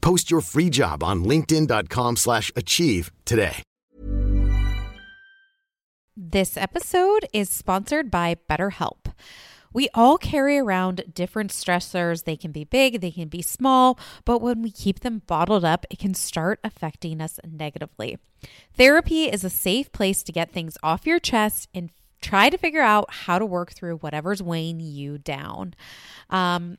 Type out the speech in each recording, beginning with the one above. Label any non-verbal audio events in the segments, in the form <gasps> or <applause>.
Post your free job on linkedin.com/achieve slash achieve today. This episode is sponsored by BetterHelp. We all carry around different stressors. They can be big, they can be small, but when we keep them bottled up, it can start affecting us negatively. Therapy is a safe place to get things off your chest and try to figure out how to work through whatever's weighing you down. Um,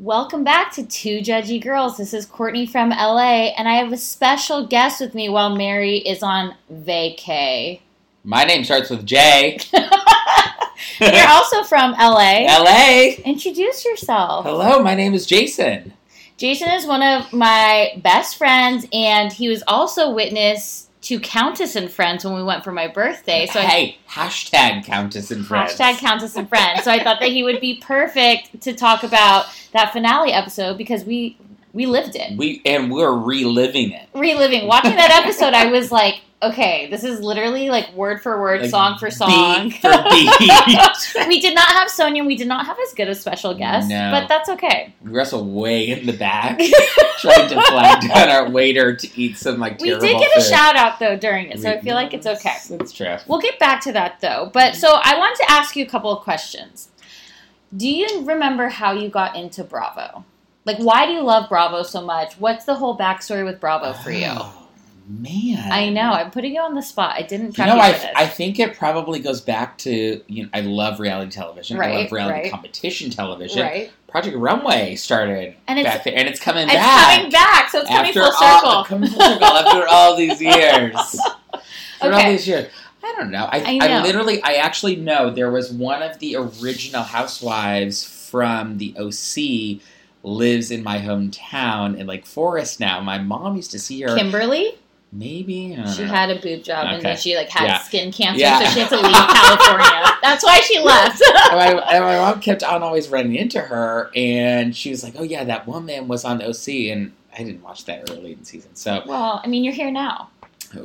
Welcome back to Two Judgy Girls. This is Courtney from LA, and I have a special guest with me while Mary is on vacay. <laughs> My name starts with J. You're also from LA. LA. Introduce yourself. Hello, my name is Jason. Jason is one of my best friends, and he was also witness to Countess and Friends when we went for my birthday. So I hey, hashtag Countess and Friends. Hashtag Countess and Friends. So I thought that he would be perfect to talk about that finale episode because we we lived it. We and we're reliving it. Reliving. Watching that episode, I was like, okay, this is literally like word for word, Like, song for song. Beat for <laughs> beat. we did not have Sonja. We did not have as good a special guest, No. but that's okay. we wrestle way in the back, <laughs> trying to flag down our waiter to eat some like We did get a shout out though during it, so I We- feel like it's okay. That's true. We'll get back to that though. But so I want to ask you a couple of questions. Do you remember how you got into Bravo? Like, why do you love Bravo so much? What's the whole backstory with Bravo for you? Oh, man. I know I'm putting you on the spot. I didn't You know, I. I think it probably goes back to you know I love reality television. I love reality right. competition television. right, Project Runway started And it's- back there, and it's coming it's back. coming back, so it's coming full all, circle. coming full circle after all these <laughs> years. After all these years. I don't know. I, I I, literally, I actually know there was one of the original housewives from the OC lives in my hometown in like Forest now. My mom used to see her. Kimberly, maybe she know. had a boob job and then she like had Yeah. skin cancer, Yeah. so she had to leave California. <laughs> That's why she left. and, my, and my mom kept on always running into her, and she was like, "Oh yeah, that woman was on the OC," and I didn't watch that early in the season, so well, I mean, you're here now.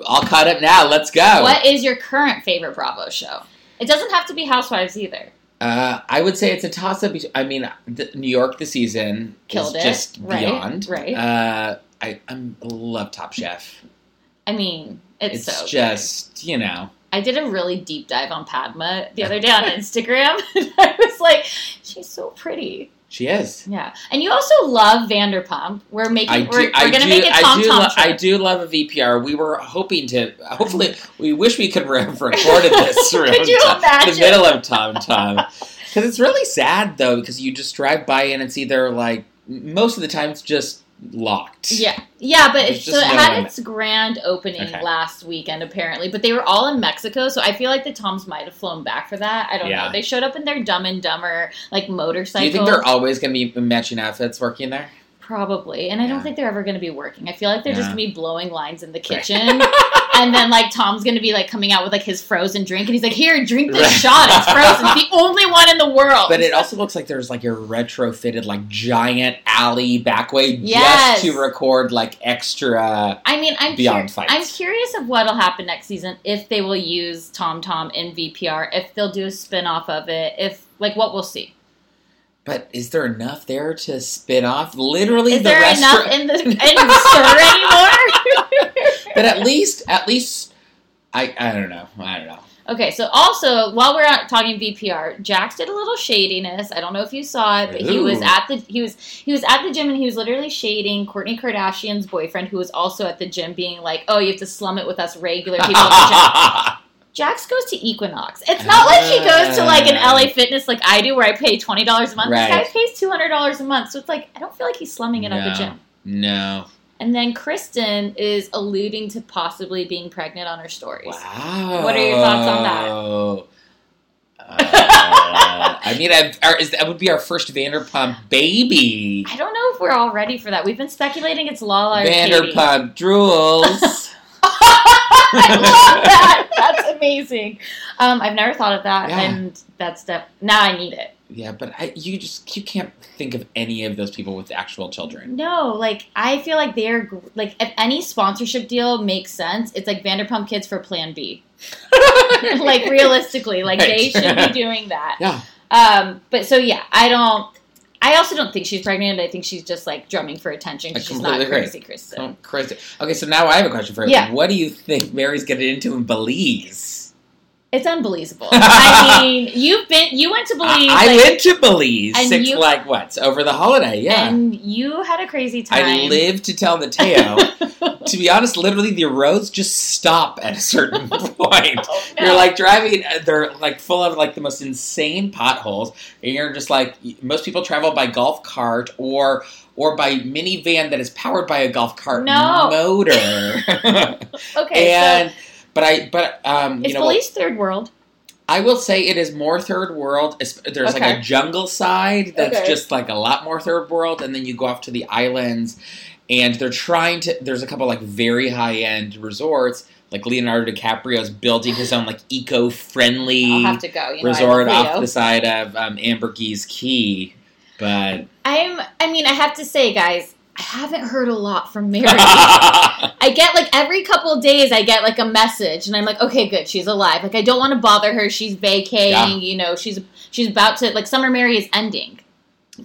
all caught up now. Let's go. What is your current favorite Bravo show? It doesn't have to be Housewives either. Uh, I would say it's a toss up. I mean, the, New York, the season Killed is it, just right, beyond. right. Uh, I I'm, love Top Chef. I mean, it's, It's, so good. just you know. I did a really deep dive on Padma the other day on Instagram, <laughs> and I was like, she's so pretty. She is. Yeah, and you also love Vanderpump. We're making. I we're, do. we're gonna make a I do. Tom lo-. I do love a VPR. We were hoping to. Hopefully, we wish we could <laughs> have recorded this. Could you Tom- imagine? the middle of Tom Tom? Because it's really sad though. Because you just drive by and it's either like most of the time it's just locked. Yeah, yeah, but it's, so it no had one- its grand opening Okay. last weekend apparently, but they were all in Mexico, so I feel like the Toms might have flown back for that. I don't Yeah. know. They showed up in their Dumb and Dumber like motorcycle. Do you think they're always going to be matching outfits working there? Probably, and I don't Yeah. think they're ever going to be working. I feel like they're just Yeah. going to be blowing lines in the kitchen, <laughs> and then like Tom's going to be like coming out with like his frozen drink, and he's like, "Here, drink this Right. shot. It's frozen. It's the <laughs> only one in the world." But it also looks like there's like a retrofitted like giant alley back way Yes. just to record like extra. I mean, I'm Beyond cur- fights. I'm curious of what'll happen next season if they will use Tom Tom in VPR, if they'll do a spin off of it, if like what we'll see. But is there enough there to spit off? Literally, Is the there restaurant. enough in the <laughs> in the store anymore? <laughs> but at least, at least, I I don't know. I don't know. okay, so also while we're out talking VPR, Jax did a little shadiness. I don't know if you saw it, but he was at the he was he was at the gym and he was literally shading Kourtney Kardashian's boyfriend, who was also at the gym, being like, "Oh, you have to slum it with us regular people at the gym." Jax goes to Equinox. It's not like he goes to like an LA Fitness like I do, where I pay twenty dollars a month. Right. This guy pays two hundred dollars a month, so it's like I don't feel like he's slumming it at the gym. no. And then Kristen is alluding to possibly being pregnant on her stories. Wow. What are your thoughts on that? Uh, I mean, our, is, that would be our first Vanderpump baby. I don't know if we're all ready for that. We've been speculating it's Lala. Vanderpump drools. <laughs> I love that. <laughs> That's amazing. Um, I've never thought of that, Yeah. and that's def- now I need it. yeah, but I, you just you can't think of any of those people with actual children. No, like I feel like they're like if any sponsorship deal makes sense, it's like Vanderpump Kids for Plan B. <laughs> like realistically, like they should be <laughs> doing that. Yeah. Um, but so yeah, I don't. I also don't think she's pregnant. I think she's just like drumming for attention because she's not agree. crazy, Kristen. Oh, crazy. Okay, so now I have a question for you. Yeah. What do you think Mary's getting into in Belize? It's unbelievable. <laughs> I mean, you've been you went to Belize. I, I like, went to Belize and six you- like what over the holiday. Yeah, and you had a crazy time. I live to tell the tale. <laughs> to be honest, literally the roads just stop at a certain <laughs> point. Oh, no. You're like driving; uh, they're like full of like the most insane potholes, and you're just like most people travel by golf cart or or by minivan that is powered by a golf cart No. motor. okay, and so but I but um it's you know? Belize third world. I will say it is more third world. There's like a jungle side that's Okay. just like a lot more third world, and then you go off to the islands, and they're trying to. There's a couple like very high end resorts, like Leonardo DiCaprio's building his own like <sighs> eco friendly I'll have to go. You know, I resort off the side of um, Ambergris Caye, but I'm. I mean, I have to say, guys, I haven't heard a lot from Mary. <laughs> I get like every couple of days, I get like a message, and I'm like, okay, good, she's alive. Like I don't want to bother her. She's vacating. Yeah. You know, she's she's about to like Summer Mary is ending.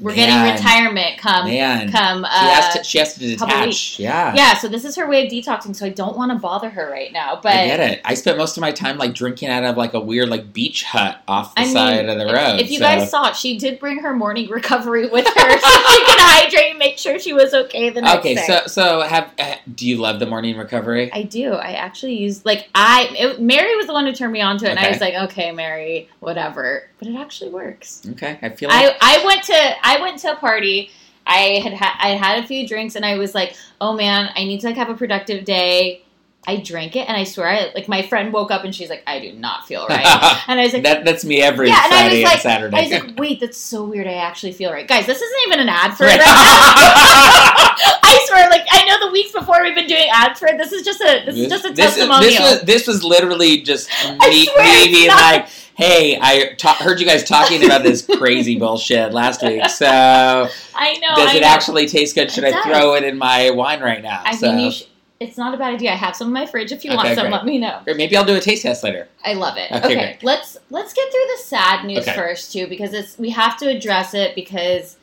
We're Man. getting retirement. Come, man, come. Uh, she has to. She has to detach. Yeah. yeah, so this is her way of detoxing. So I don't want to bother her right now. But I get it. I spent most of my time like drinking out of like a weird like beach hut off the I mean, side of the road. If, you so- guys saw it, she did bring her morning <laughs> recovery with <laughs> her, so she could hydrate and make sure she was okay the next Okay, day. Okay, so so have uh, do you love the morning recovery? I do. I actually use like I. It, Mary was the one who turned me on to it, and I was like, okay, Mary, whatever. But it actually works. okay, I feel like I I went to I went to a party. I had ha- I had a few drinks, and I was like, oh man, I need to like have a productive day. I drank it, and I swear, I, like my friend woke up and she's like, I do not feel <laughs> right, and I was like, that that's me every yeah, and I was Friday like, and Saturday. I was like, wait, that's so weird. I actually feel right, guys. This isn't even an ad for it right <laughs> now. <laughs> I swear, like I know the weeks before we've been doing ads for it. This is just a this, is just a this, testimonial. this was this was literally just me, me being like, "Hey, I ta- heard you guys talking about this crazy bullshit last week. So I know. does I it know. actually taste good? Should I throw it in my wine right now?" I so mean, you sh- it's not a bad idea. I have some in my fridge. If you want some, great. let me know. Great, maybe I'll do a taste test later. I love it. Okay, Okay, let's let's get through the sad news Okay. first too, because it's we have to address it because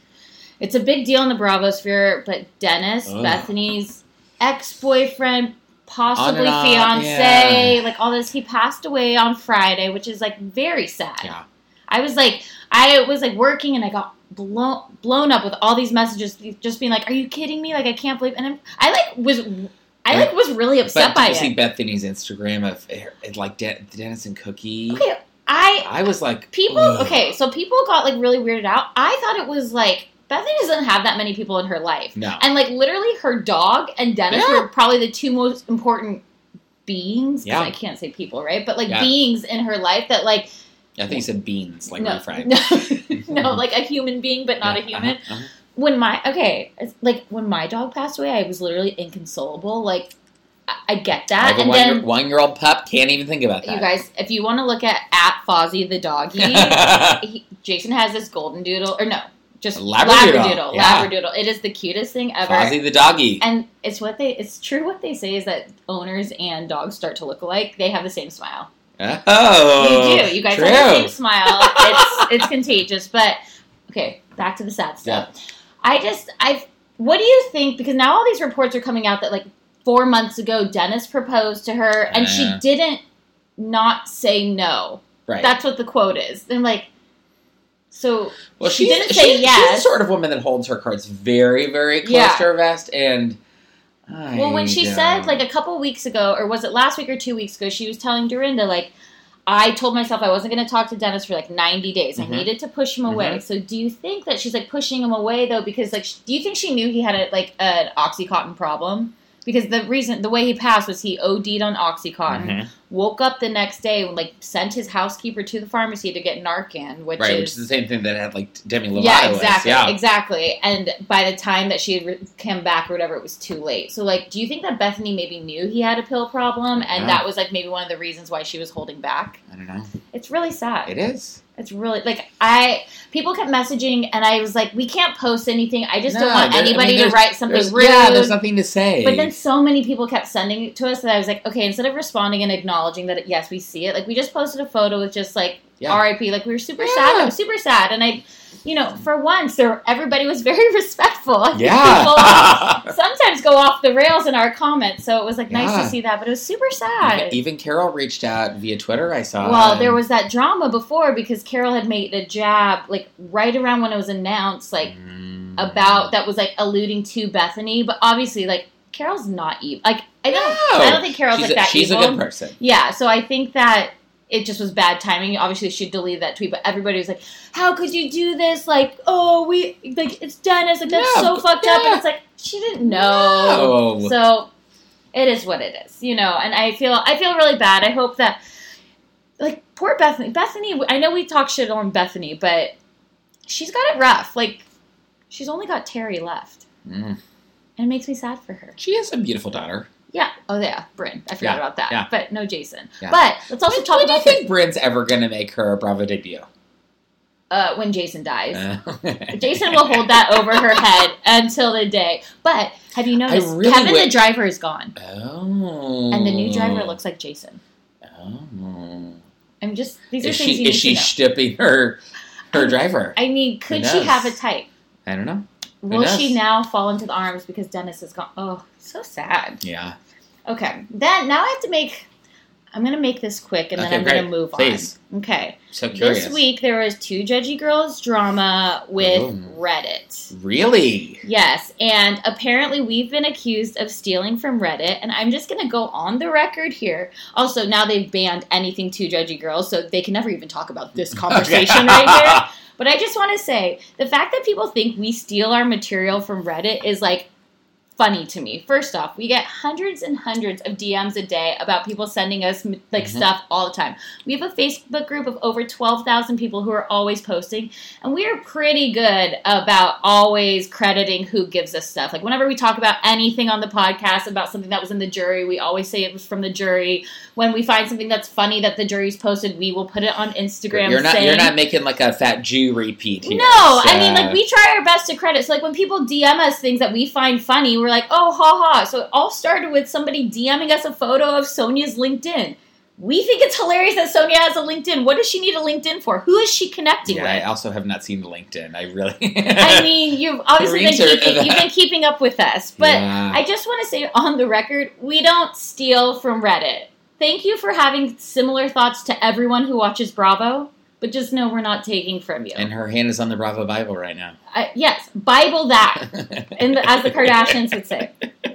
it's a big deal in the Bravo sphere. But Dennis, Ugh. Bethenny's ex-boyfriend, possibly On on, fiance, yeah. like all this, he passed away on Friday, which is like very sad. Yeah. I was like, I was like working, and I got blown blown up with all these messages, just being like, "Are you kidding me? Like, I can't believe." And I'm, I like was, I like was really upset But by did you it. see Bethenny's Instagram of eh, like Den- Dennis and Cookie? okay, I I was like, people ugh. okay so people got like really weirded out i thought it was like Bethenny doesn't have that many people in her life. No. And like literally her dog and Dennis Yeah. were probably the two most important beings. Yeah. I can't say people, right? But like Yeah. beings in her life that like I think you said beans, like no, refried. no, <laughs> no, like a human being, but not Yeah, a human. uh-huh, uh-huh. When my okay, like when my dog passed away, I was literally inconsolable. Like I, I get that, Like a and one, then one year old pup can't even think about that. you guys, if you want to look at at Fozzie the doggy, <laughs> he, Jason has this golden doodle, or no, just Labradoodle, Labradoodle. yeah. Labradoodle. It is the cutest thing ever. Fozzie the doggy. And it's what they it's true what they say is that owners and dogs start to look alike. They have the same smile. oh, you do. You guys true. have the same smile. It's it's contagious. But okay, back to the sad stuff. I just I've what do you think? Because now all these reports are coming out that like four months ago Dennis proposed to her and she Uh. didn't not say no. Right. That's what the quote is. And like so well, she didn't say she's, yes. She's the sort of woman that holds her cards very, very close Yeah. to her vest. And I Well, when she don't- said like a couple weeks ago, or was it last week or two weeks ago, she was telling Dorinda like, I told myself I wasn't going to talk to Dennis for like 90 days. Mhm. I needed to push him away. Mhm. So do you think that she's like pushing him away though? Because like, do you think she knew he had a, like an OxyContin problem? Because the reason, the way he passed was he OD'd on OxyContin, Mhm. Woke up the next day, and like sent his housekeeper to the pharmacy to get Narcan, which right, is which is the same thing that had like Demi Lovato. yeah, exactly, Yeah. exactly. And by the time that she had re- come back or whatever, it was too late. So, like, do you think that Bethenny maybe knew he had a pill problem, and Yeah. that was like maybe one of the reasons why she was holding back? I don't know. It's really sad. It is. It's really like I people kept messaging, and I was like, we can't post anything. I just don't want there- I anybody mean, to write something rude. Yeah, there's nothing to say. But then so many people kept sending it to us that I was like, okay, instead of responding and acknowledging that yes, we see it, like we just posted a photo with just like Yeah. R.I.P. Like we were super Yeah. sad. I was super sad, and I, you know, for once, there everybody was <laughs> very respectful. Yeah. people <laughs> sometimes go off the rails in our comments, so it was like nice to see that. But it was super sad. Even, even Carole reached out via Twitter. I saw. Well, and- there was that drama before because Carole had made a jab like right around when it was announced, like Mm. about that was like alluding to Bethenny, but obviously like Carole's not evil. Like I don't, No. I don't think Carole's she's like a, that She's evil. a good person. Yeah, so I think that it just was bad timing. Obviously, she deleted that tweet, but everybody was like, "How could you do this? Like, oh, we like it's Dennis. Like that's Yeah, so fucked up." And it's like she didn't know. No. So it is what it is, you know. And I feel I feel really bad. I hope that like poor Bethenny. Bethenny. I know we talk shit on Bethenny, but she's got it rough. Like she's only got Terry left, Mm. And it makes me sad for her. She has a beautiful daughter. Yeah. Oh yeah, Bryn. I forgot Yeah, about that. yeah. But no Jason. Yeah. But let's also talk when do you about this. think Bryn's ever going to make her Bravo debut? uh, when Jason dies. <laughs> Jason will hold that over her head until the day. But have you noticed really Kevin the driver is gone, Oh. and the new driver looks like Jason. Oh. I'm just these are Is things she you is need she to know. stipping her her driver? I mean, could Who she knows? have a type? I don't know. Will she now fall into the arms because Dennis is gone? Oh, so sad. Yeah. Okay, then now I have to make. I'm gonna make this quick, and then Okay, I'm gonna move Please. on. Okay. So curious. This week there was two Judgy Girls drama with Ooh. Reddit. Really? Yes, and apparently we've been accused of stealing from Reddit, and I'm just gonna go on the record here. Also, now they've banned anything to judgy girls, so they can never even talk about this <laughs> conversation right here. <laughs> But I just want to say the fact that people think we steal our material from Reddit is like funny to me. First off, we get hundreds and hundreds of DMs a day about people sending us like Mhm. stuff all the time. We have a Facebook group of over 12,000 people who are always posting, and we are pretty good about always crediting who gives us stuff. Like whenever we talk about anything on the podcast about something that was in the jury, we always say it was from the jury. When we find something that's funny that the jury's posted, we will put it on Instagram. You're not saying, you're not making like a fat Jew repeat here. no, I mean like we try our best to credit. So like when people DM us things that we find funny, we're like, oh ha ha. So it all started with somebody DMing us a photo of Sonja's LinkedIn. We think it's hilarious that Sonia has a LinkedIn. What does she need a LinkedIn for? Who is she connecting Yeah, I also have not seen LinkedIn. I really. <laughs> I mean, you've obviously been keeping, you've been keeping up with us, but Yeah. I just want to say on the record, we don't steal from Reddit. Thank you for having similar thoughts to everyone who watches Bravo, but just know we're not taking from you. and her hand is on the Bravo Bible right now. I, yes, Bible that, <laughs> and the, as the Kardashians would say.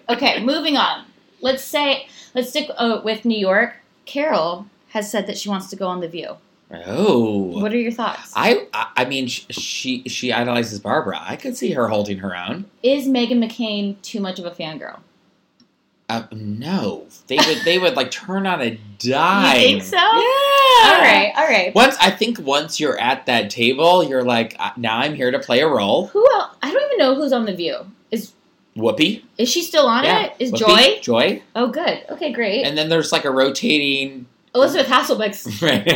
Okay, moving on. Let's say let's stick uh, with New York. Carole has said that she wants to go on the View. Oh. What are your thoughts? I, I mean sh- she she idolizes Barbara. I could see her holding her own. Is Meghan McCain too much of a fangirl? Uh, no, they would they would like turn on a dime. You think so? Yeah. All right, all right. Once I think once you're at that table, you're like, uh, now I'm here to play a role. Who else? I don't even know who's on the View. Is Whoopi. is she still on Yeah. it? Is Whoopi, Joy? Joy. Oh, good. Okay, great. And then there's like a rotating. Elisabeth Hasselbeck's.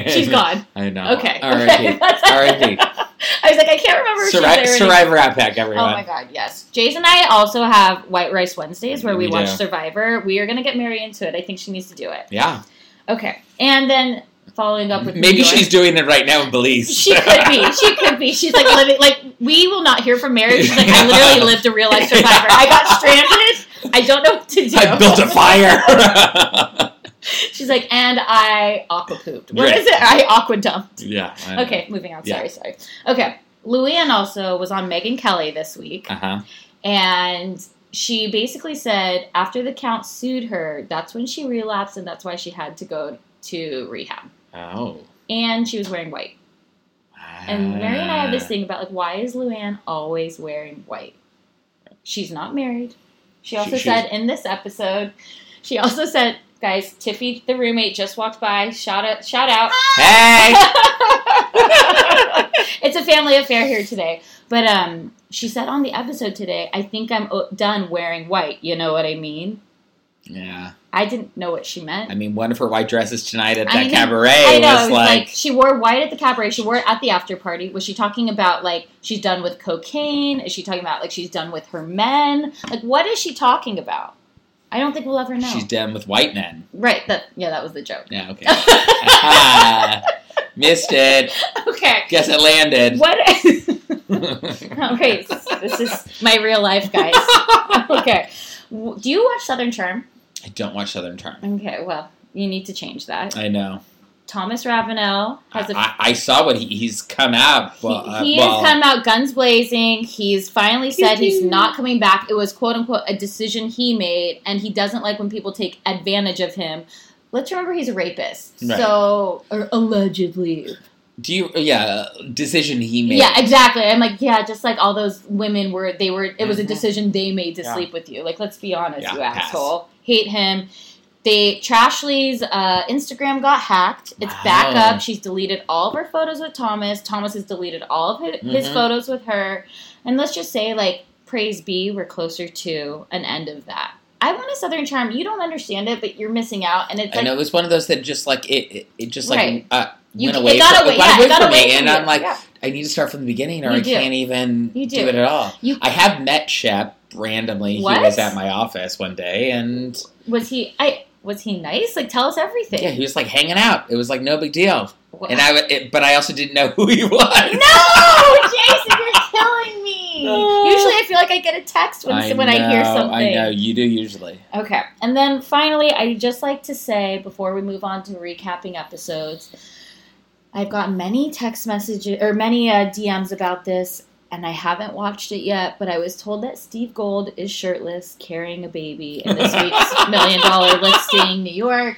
<laughs> She's gone. I know. Okay. R.I.P. <laughs> R.I.P. I was like, I can't remember. if Survivor, there Survivor Outback, anymore. everyone. Oh my god, yes. Jason and I also have White Rice Wednesdays where we, We watch do. Survivor. We are gonna get Mary into it. I think she needs to do it. Yeah. Okay. And then following up with Maybe she's doing it right now in Belize. She could be. She could be. She's like living. Like we will not hear from Mary. She's like, I literally <laughs> lived a real life survivor. I got stranded. I don't know what to do. I built a fire. <laughs> She's like, and I aqua pooped. What Right. is it? I aqua dumped. yeah. Okay, moving on. Yeah. Sorry, sorry. Okay, Luann also was on Megyn Kelly this week, Uh huh. and she basically said after the count sued her, that's when she relapsed, and that's why she had to go to rehab. Oh. And she was wearing white. And Mary and I have this thing about like, why is Luann always wearing white? She's not married. She also She- said in this episode, she also said, guys, Tiffy the roommate just walked by. Shout out! Shout out! Hey. <laughs> it's a family affair here today. But um, she said on the episode today, I think I'm done wearing white. You know what I mean? Yeah. I didn't know what she meant. I mean, one of her white dresses tonight at I that mean, cabaret I know, was it was like, like, she wore white at the cabaret. She wore it at the after party. Was she talking about like she's done with cocaine? Is she talking about like she's done with her men? Like what is she talking about? I don't think we'll ever know. she's done with white men. right. That yeah, that was the joke. Yeah, okay. <laughs> Missed it. Okay. Guess it landed. What? <laughs> okay, this is my real life, guys. <laughs> Okay. Do you watch Southern Charm? I don't watch Southern Charm. Okay, well, you need to change that. I know. Thomas Ravenel has a I, I saw what he, he's come out. Well, uh, he well, has come out guns blazing. He's finally said he's not coming back. It was quote unquote a decision he made, and he doesn't like when people take advantage of him. Let's remember he's a rapist. Right. So, or allegedly. Do you? Yeah, decision he made. Yeah, exactly. I'm like, yeah, just like all those women were, they were, it was a Mhm. decision they made to Yeah. sleep with you. Like, let's be honest, Yeah, you pass. asshole. Hate him. They Trashley's uh, Instagram got hacked. It's Wow. back up. She's deleted all of her photos with Thomas. Thomas has deleted all of his, his Mhm. photos with her. And let's just say, like, praise be, we're closer to an end of that. I want a Southern Charm. You don't understand it, but you're missing out. And it's I like, know it was one of those that just like it. It, it just like Right. uh, You- went it away. got from, away- it got yeah, it away got from away me, from and you. I'm like, Yeah. I need to start from the beginning, or You I do. can't even You do. do. it at all. You- I have met Shep randomly. What? He was at my office one day, and was he, I, was he nice? Like, tell us everything. yeah, he was like hanging out. It was like no big deal. What- And I, it, but I also didn't know <laughs> who he was. No, Jason, you're killing me. <laughs> Usually, I feel like I get a text when when I hear something. I know you do usually. Okay, and then finally, I just like to say before we move on to recapping episodes, I've gotten many text messages or many uh, DMs about this, and I haven't watched it yet. But I was told that Steve Gold is shirtless carrying a baby in this week's <laughs> Million Dollar Listing New York.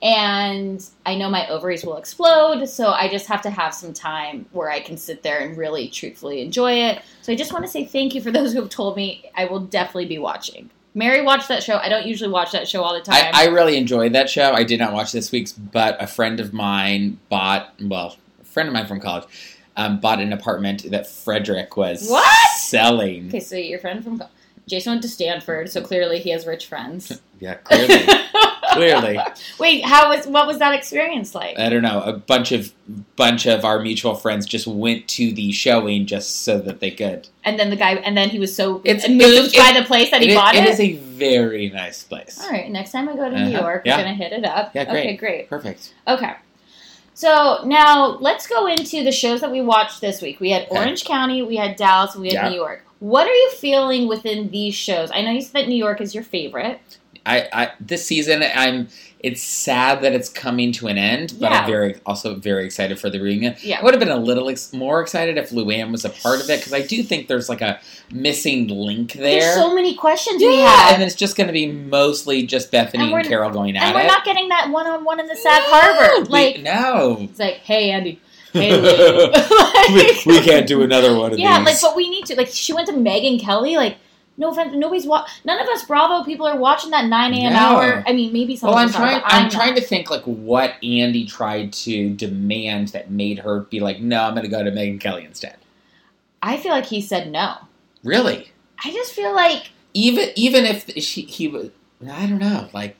And I know my ovaries will explode, so I just have to have some time where I can sit there and really truthfully enjoy it. So I just want to say thank you for those who have told me I will definitely be watching. Mary watched that show. I don't usually watch that show all the time. I, I really enjoyed that show. I did not watch this week's, but a friend of mine bought, well, a friend of mine from college um, bought an apartment that Fredrik was What? selling. okay, so your friend from Jason went to Stanford, so clearly he has rich friends. <laughs> Yeah, clearly. <laughs> clearly. Wait, how was what was that experience like? I don't know. A bunch of bunch of our mutual friends just went to the showing just so that they could. and then the guy, and then he was so It's- moved by it- the place that he It bought it. it is a very nice place. all right, next time I go to New Uh-huh, York, yeah. we're gonna hit it up. Yeah, great. Okay, great. Perfect. Okay. So now let's go into the shows that we watched this week. We had Okay. Orange County, we had Dallas, and we had Yeah. New York. What are you feeling within these shows? I know you said that New York is your favorite. I, I this season I'm it's sad that it's coming to an end, but Yeah. I'm very also very excited for the reunion. Yeah. I would have been a little ex- more excited if Luann was a part of it because I do think there's like a missing link there. There's so many questions we yeah, have. and it's just going to be mostly just Bethenny And and, Carole going at and we're it. not getting that one on one in the Sag Harbor. We- Like no, it's like, hey Andy, Hey, <laughs> Lou. <laughs> we, we can't do another one of yeah, these. like, but we need to. Like, she went to Megyn Kelly. Like, no offense, nobody's wa- None of us Bravo people are watching that nine a.m. No. hour. I mean, maybe some. well, I'm us are, trying. but I'm, trying to think like what Andy tried to demand that made her be like, no, I'm going to go to Megyn Kelly instead. I feel like he said no. Really? I just feel like, Even even if she he was, I don't know, like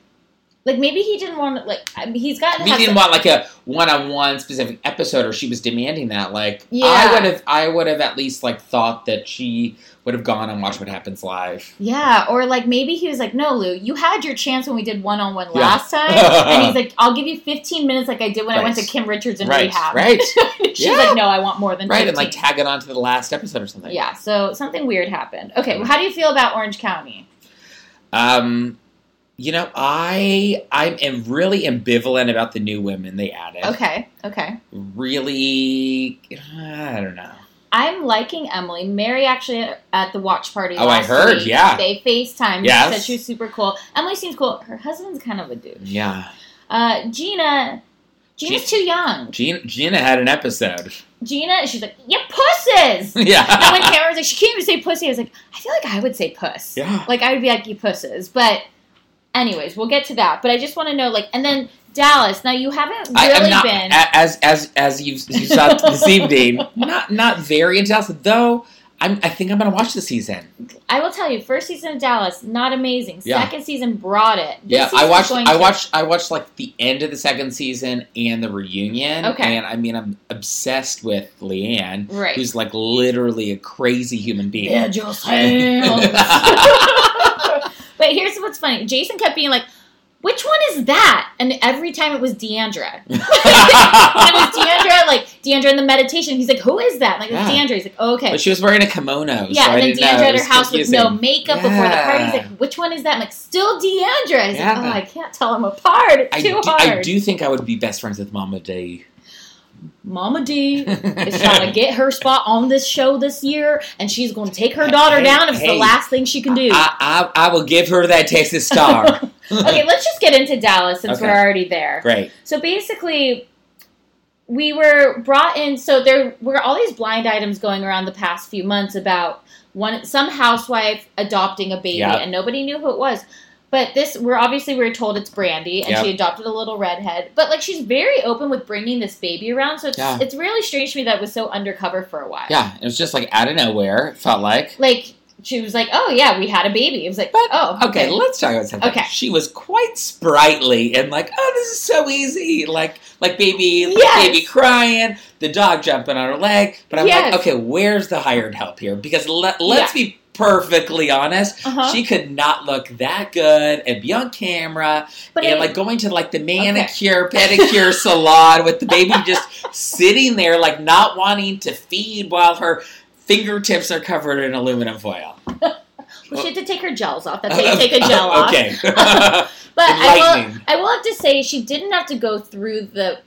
like maybe he didn't want to. Like, I mean, he's got. we didn't want like a one-on-one specific episode, or she was demanding that. Like Yeah. I would have, I would have at least like thought that she would have gone and watched what happens live. Yeah, or like maybe he was like, "No, Lou, you had your chance when we did one on one Yeah. last time," <laughs> and he's like, "I'll give you 15 minutes, like I did when I went to Kim Richards in Right, rehab." right. <laughs> She's Yeah. like, "No, I want more than Right, 15. and like tag it on to the last episode or something. yeah, so something weird happened. Okay, well, how do you feel about Orange County? Um, you know, I I am really ambivalent about the new women they added. Okay, okay. Really, I don't know. I'm liking Emily. Mary actually at the watch party. Oh, I heard, week, yeah. They FaceTime. Yes. She said she was super cool. Emily seems cool. Her husband's kind of a douche. Yeah, Uh, Gina. Gina's too young. Gina, Gina had an episode. Gina, she's like, "You pusses." <laughs> yeah, and when Karen was like, she can't even say pussy, I was like, I feel like I would say puss. Yeah. Like, I would be like, you pusses. But, anyways, we'll get to that. But I just want to know, like, and then Dallas. Now, you haven't I really am not been. as as as you you saw <laughs> this evening. Not not very into Dallas, though. I'm, I think I'm gonna watch the season. I will tell you, first season of Dallas, not amazing. Yeah. Second season brought it. This Yeah, I watched. I to- watched. I watched like the end of the second season and the reunion. Okay. and I mean, I'm obsessed with LeeAnne, Right. who's like literally a crazy human being. Yeah, just hands. But here's what's funny. Jason kept being like, which one is that? And every time it was D'Andra. <laughs> and it was D'Andra, like D'Andra in the meditation. He's like, who is that? Like, it's Yeah. D'Andra. He's like, oh, okay. But she was wearing a kimono. Yeah, so I and then. D'Andra at her house with no confusing. makeup before the party. He's like, which one is that? I'm like, still D'Andra. He's Yeah. like, oh, I can't tell them apart. It's I too do, hard. I do think I would be best friends with Mama Day. Mama Dee <laughs> is trying to get her spot on this show this year, and she's going to take her daughter Hey, down if it's the last thing she can do. I, I I will give her that Texas star. <laughs> okay, let's just get into Dallas since Okay. we're already there. Great. So basically, we were brought in. So there were all these blind items going around the past few months about one some housewife adopting a baby, Yep. and nobody knew who it was. But this, we're obviously we are told it's Brandi, and Yep. she adopted a little redhead. But like she's very open with bringing this baby around, so it's Yeah. it's really strange to me that it was so undercover for a while. Yeah, it was just like out of nowhere. It felt like. like she was like, "Oh yeah, we had a baby." It was like, But "Oh okay, let's talk about something. Okay. she was quite sprightly and like, oh, this is so easy. Like, like baby, Yes. baby crying, the dog jumping on her leg. But I'm Yes. like, okay, where's the hired help here? Because let, let's be perfectly honest, Uh-huh. she could not look that good and be on camera But and like going to like the manicure pedicure <laughs> salon with the baby just sitting there like not wanting to feed while her fingertips are covered in aluminum foil. Well, she had to take her gels off. That's how you <laughs> take a gel off. okay. <laughs> But I will, I will have to say she didn't have to go through the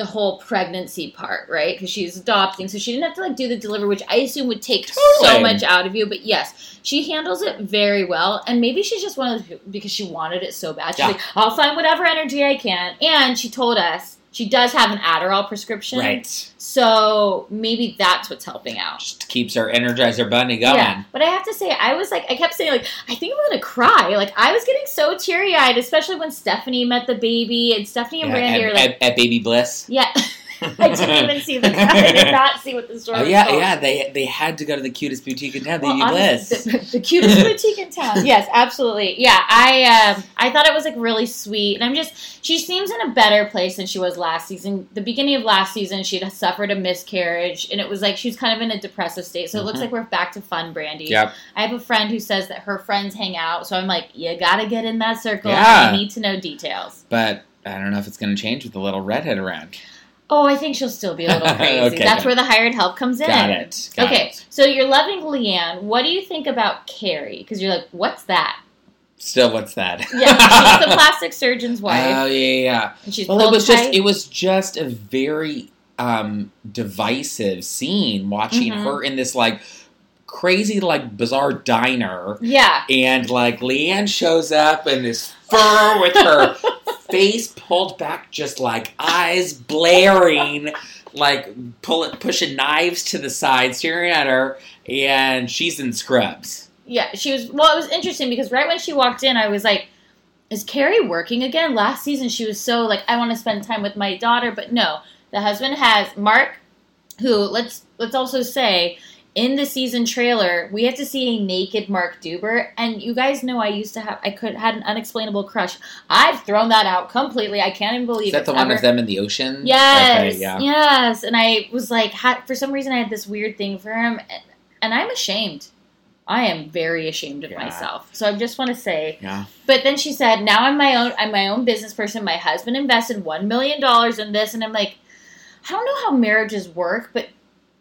the whole pregnancy part, right? Because she's adopting, so she didn't have to like do the delivery, which I assume would take so much out of you. But yes, she handles it very well, and maybe she's just one of those because she wanted it so bad. She's Yeah. like, "I'll find whatever energy I can," and she told us she does have an Adderall prescription, right. So maybe that's what's helping out. Just keeps her Energizer Bunny going. Yeah, but I have to say, I was like, I kept saying, like, I think I'm gonna cry. Like, I was getting so teary eyed, especially when Stephanie met the baby, and Stephanie and Yeah, Brandi at, are like, at, at Baby Bliss. yeah. <laughs> I didn't even see the. <laughs> I did not see what the story. Oh was yeah, called. yeah. They they had to go to the cutest boutique in town, Well, honestly, the, the cutest <laughs> boutique in town. Yes, absolutely. Yeah, I um, I thought it was like really sweet, and I'm just she seems in a better place than she was last season. The beginning of last season, she had suffered a miscarriage, and it was like she was kind of in a depressive state. So it looks Mhm. like we're back to fun, Brandi. Yep. I have a friend who says that her friends hang out, so I'm like, you gotta get in that circle. Yeah. You need to know details. But I don't know if it's going to change with the little redhead around. Oh, I think she'll still be a little <laughs> crazy. Okay, That's where the hired help comes in. Got it. Got okay, it. so you're loving LeeAnne. What do you think about Cary? Because you're like, what's that? Still, what's that? Yeah, she's the <laughs> plastic surgeon's wife, Oh yeah, yeah, yeah. and she's Well, it was just it was just a very um divisive scene watching Mhm. her in this like crazy like bizarre diner yeah, and like LeeAnne shows up in this fur with her <laughs> face pulled back, just like eyes blaring, like pull it, pushing knives to the side, staring at her, and she's in scrubs. Yeah, she was. Well, it was interesting because right when she walked in, I was like, "Is Cary working again?" Last season, she was so like, "I want to spend time with my daughter," but no, the husband has Mark, who let's let's also say in the season trailer we have to see a naked Mark Deuber, and you guys know I used to have I could had an unexplainable crush. I've thrown that out completely. I can't even believe Is that the one ever- of them in the ocean? Yes, Okay, yeah. yes. And I was like, ha- for some reason, I had this weird thing for him, and, and I'm ashamed. I am very ashamed of Yeah. myself. So I just want to say. Yeah. But then she said, "Now I'm my own. I'm my own business person. My husband invested one million dollars in this, and I'm like, I don't know how marriages work, but."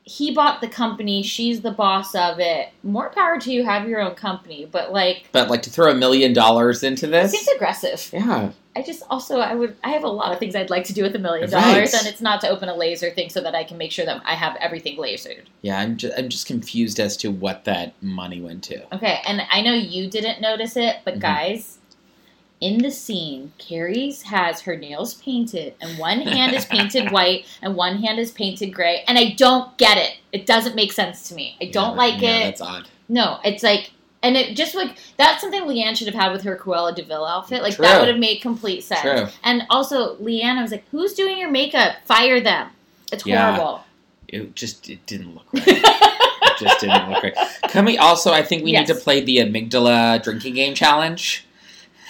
He bought the company. She's the boss of it. More power to you. Have your own company, but like, But like to throw a million dollars into this? seems aggressive. Yeah. I just also I would I have a lot of things I'd like to do with a million dollars, and it's not to open a laser thing so that I can make sure that I have everything lasered. Yeah, I'm just, I'm just confused as to what that money went to. Okay, and I know you didn't notice it, but Mhm. guys, in the scene, Cary's has her nails painted, and one hand is painted <laughs> white, and one hand is painted gray, and I don't get it. It doesn't make sense to me. I don't Yeah, like yeah, it. That's odd. No, it's like, and it just like that's something LeeAnne should have had with her Cruella de Vil outfit. Like True. that would have made complete sense. True. And also, LeeAnne, I was like, "Who's doing your makeup? Fire them! It's Yeah. horrible." It just it didn't look right. it just didn't look right. <laughs> Can we also? I think we need to play the amygdala drinking game challenge.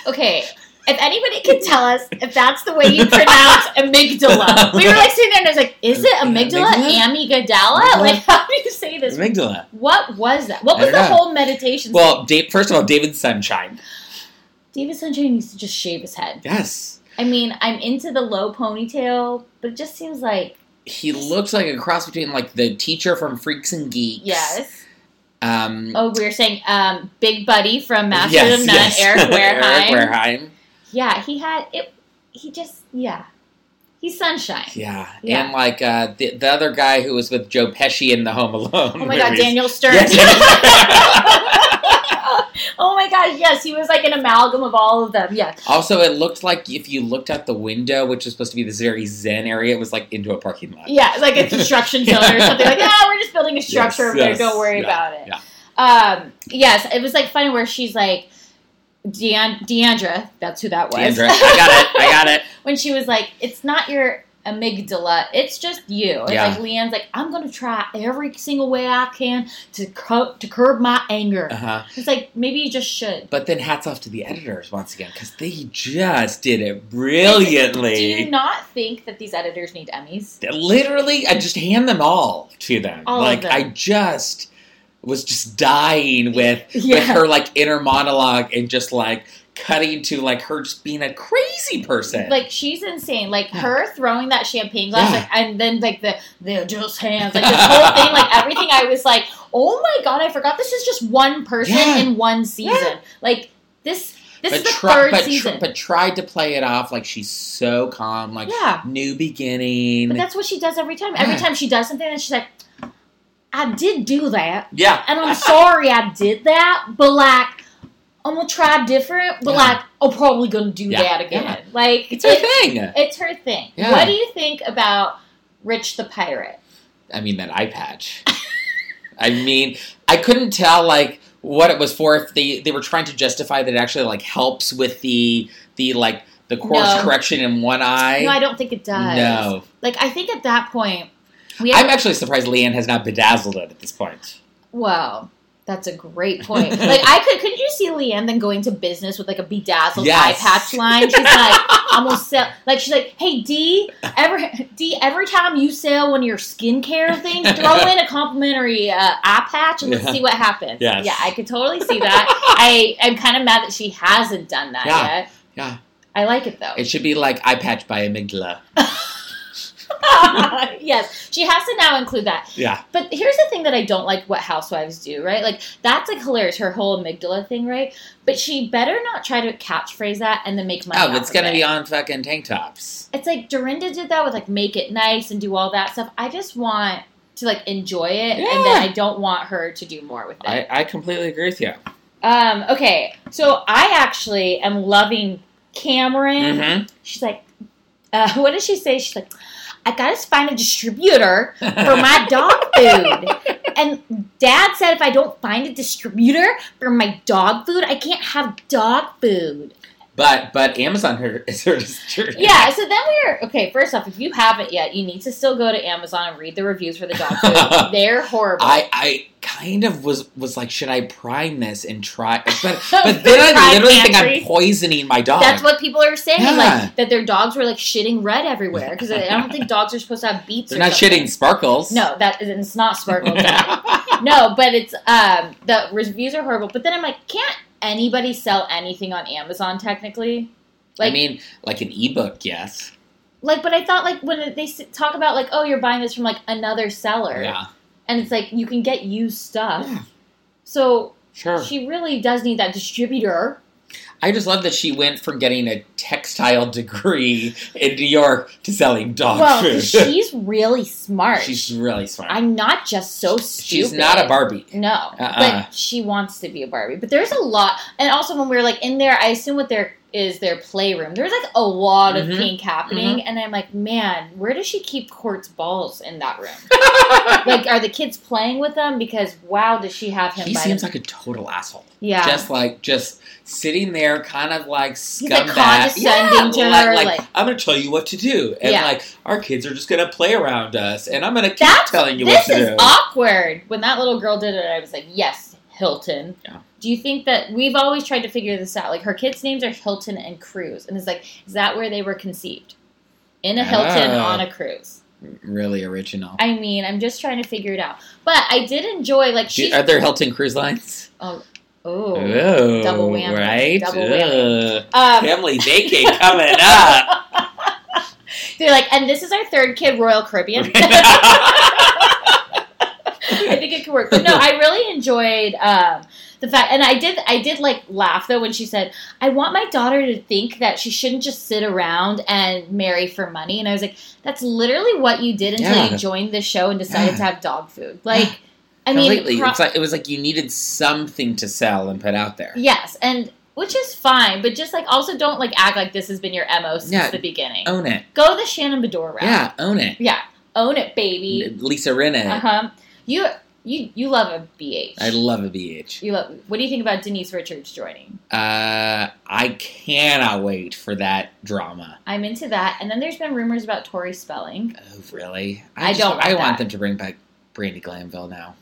Okay, if anybody can tell us if that's the way you pronounce <laughs> amygdala, we were like sitting there and I was like, "Is it amygdala? Amygdala? Amygdala? Like, how do you say this? Amygdala. What was that? What I was the know. whole meditation? Well, Dave, first of all, David Sunshine. David Sunshine needs to just shave his head. Yes, I mean, I'm into the low ponytail, but it just seems like he looks like a cross between like the teacher from Freaks and Geeks. yes. Um, Oh, we were saying um, Big Buddy from Master yes, of None, yes. Eric <laughs> Wareheim. Eric Wareheim. Yeah, he had it. He just yeah, he's sunshine. Yeah. Yeah. and like uh, the the other guy who was with Joe Pesci in the Home Alone. Oh my <laughs> god, movies. Daniel Stern. Yes. <laughs> oh my gosh, yes, he was like an amalgam of all of them. Yes. Also, it looked like if you looked out the window, which was supposed to be this very zen area, it was like into a parking lot. Yeah, like a construction zone or something like, yeah, <laughs> we're just building a structure Yes, over there. Don't worry yeah, about it. yeah. Um, yes, it was like funny where she's like, Dean- D'Andra, that's who that was. D'Andra, I got it. I got it. <laughs> when she was like, "It's not your amygdala, it's just you." And Yeah. like LeeAnne's like, "I'm gonna try every single way I can to to curb my anger." Uh huh. It's like maybe you just should. But then hats off to the editors once again because they just did it brilliantly. Do you not think that these editors need Emmys? Literally, I just hand them all to them. All of like them. I just was just dying with with her like inner monologue and just like cutting to like her just being a crazy person. Like she's insane. Like Yeah. her throwing that champagne glass, Yeah. like, and then like the they're just hands, like this whole thing, like everything. I was like, oh my god, I forgot this is just one person Yeah. in one season. Yeah. Like this, this is the try- third but, season. but tried to play it off like she's so calm, like Yeah. new beginning. But that's what she does every time. Every Yeah. time she does something, and she's like, I did do that. yeah, And I'm sorry I did that, but like, I'm gonna try different, but Yeah. like, I'm probably gonna do Yeah. that again. Yeah. Like, it's her thing. It's her thing. What do you think about Rich the Pirate? I mean that eye patch. <laughs> I mean, I couldn't tell like what it was for. If they they were trying to justify that it actually like helps with the the like the course No. correction in one eye. No, I don't think it does. No. Like, I think at that point, I'm actually surprised LeeAnne has not bedazzled it at this point. Well, that's a great point. like, I could. couldn't you see LeeAnne then going to business with like a bedazzled Yes. eye patch line? She's like, I'm gonna sell. Like, she's like, Hey, D, every D, every time you sell one of your skincare things, <laughs> throw in a complimentary uh, eye patch and let's Yeah. see what happens. Yes. Yeah, I could totally see that. <laughs> I am kind of mad that she hasn't done that Yeah. yet. Yeah, I like it though. it should be like eye patch by amygdala. <laughs> <laughs> yes, she has to now include that. Yeah, But here's the thing that I don't like what housewives do, right? Like that's like hilarious, her whole amygdala thing, right? But she better not try to catchphrase that and then make money. oh, it's gonna it. be on fucking tank tops. It's like Dorinda did that with like make it nice and do all that stuff. I just want to like enjoy it, and then I don't want her to do more with it. I, I completely agree with you. Um, okay, so I actually am loving Kameron. Mhm. She's like, uh, <laughs> what does she say? She's like, I gotta find a distributor for my dog food. <laughs> And dad said if I don't find a distributor for my dog food, I can't have dog food. But but Amazon her is her distributor. Yeah, so then we were okay. First off, if you haven't yet, you need to still go to Amazon and read the reviews for the dog food. <laughs> They're horrible. I, I kind of was was like, should I prime this and try? But but <laughs> then I literally think I'm poisoning my dog. That's what people are saying, Yeah. like that their dogs were like shitting red everywhere because I don't think dogs are supposed to have beets. They're not something. shitting sparkles. No, that it's not sparkles. <laughs> no, but it's um the reviews are horrible. But then I'm like, can't anybody sell anything on Amazon technically? Like, I mean, like an ebook, yes. like, but I thought like when they talk about like, oh, you're buying this from like another seller, Yeah, and it's like you can get used stuff. Yeah. So sure. she really does need that distributor. I just love that she went from getting a textile degree in New York to selling dog well, food. <laughs> she's really smart. She's really smart. I'm not just so stupid. She's not a Barbie. No, Uh-uh. but she wants to be a Barbie. But there's a lot, and also when we were like in there, I assume what there is their playroom. There's like a lot of Mhm. pink happening, and I'm like, man, where does she keep Court's balls in that room? <laughs> like, are the kids playing with them? Because wow, does she have him? He seems the- like a total asshole. yeah, Just like just sitting there, kind of like scumbag. like, condescending to like, her, like, like- I'm gonna tell you what to do, and Yeah. like our kids are just gonna play around us, and I'm gonna keep That's telling you this what to is do. awkward. When that little girl did it, I was like, yes, Hilton. Yeah. Do you think that we've always tried to figure this out? Like her kids' names are Hilton and Cruz, and it's like, is that where they were conceived? In a Hilton Oh. on a cruise. really original. I mean, I'm just trying to figure it out. But I did enjoy like she. are there Hilton cruise lines? Oh, oh, Ooh, double whammy, right? double whammy. Um, Family vacay <laughs> coming up. they're like, and this is our third kid, Royal Caribbean. <laughs> <laughs> I think it could work. But no, I really enjoyed um, the fact, and I did, I did like laugh though when she said, "I want my daughter to think that she shouldn't just sit around and marry for money." And I was like, "That's literally what you did until Yeah. you joined the show and decided Yeah. to have dog food." Like, <sighs> I mean, Completely. pro- it's like it was like you needed something to sell and put out there. yes, and which is fine, but just like also don't like act like this has been your mo since Yeah. the beginning. Own it. Go the Shannon Beador route. Yeah, own it. yeah, own it, baby. Lisa Rinna. Uh huh. You you you love a BH. I love a BH. You love. What do you think about Denise Richards joining? Uh, I cannot wait for that drama. I'm into that. And then there's been rumors about Tori Spelling. Oh, really? I just- don't want I want them to bring back Brandi Glanville now.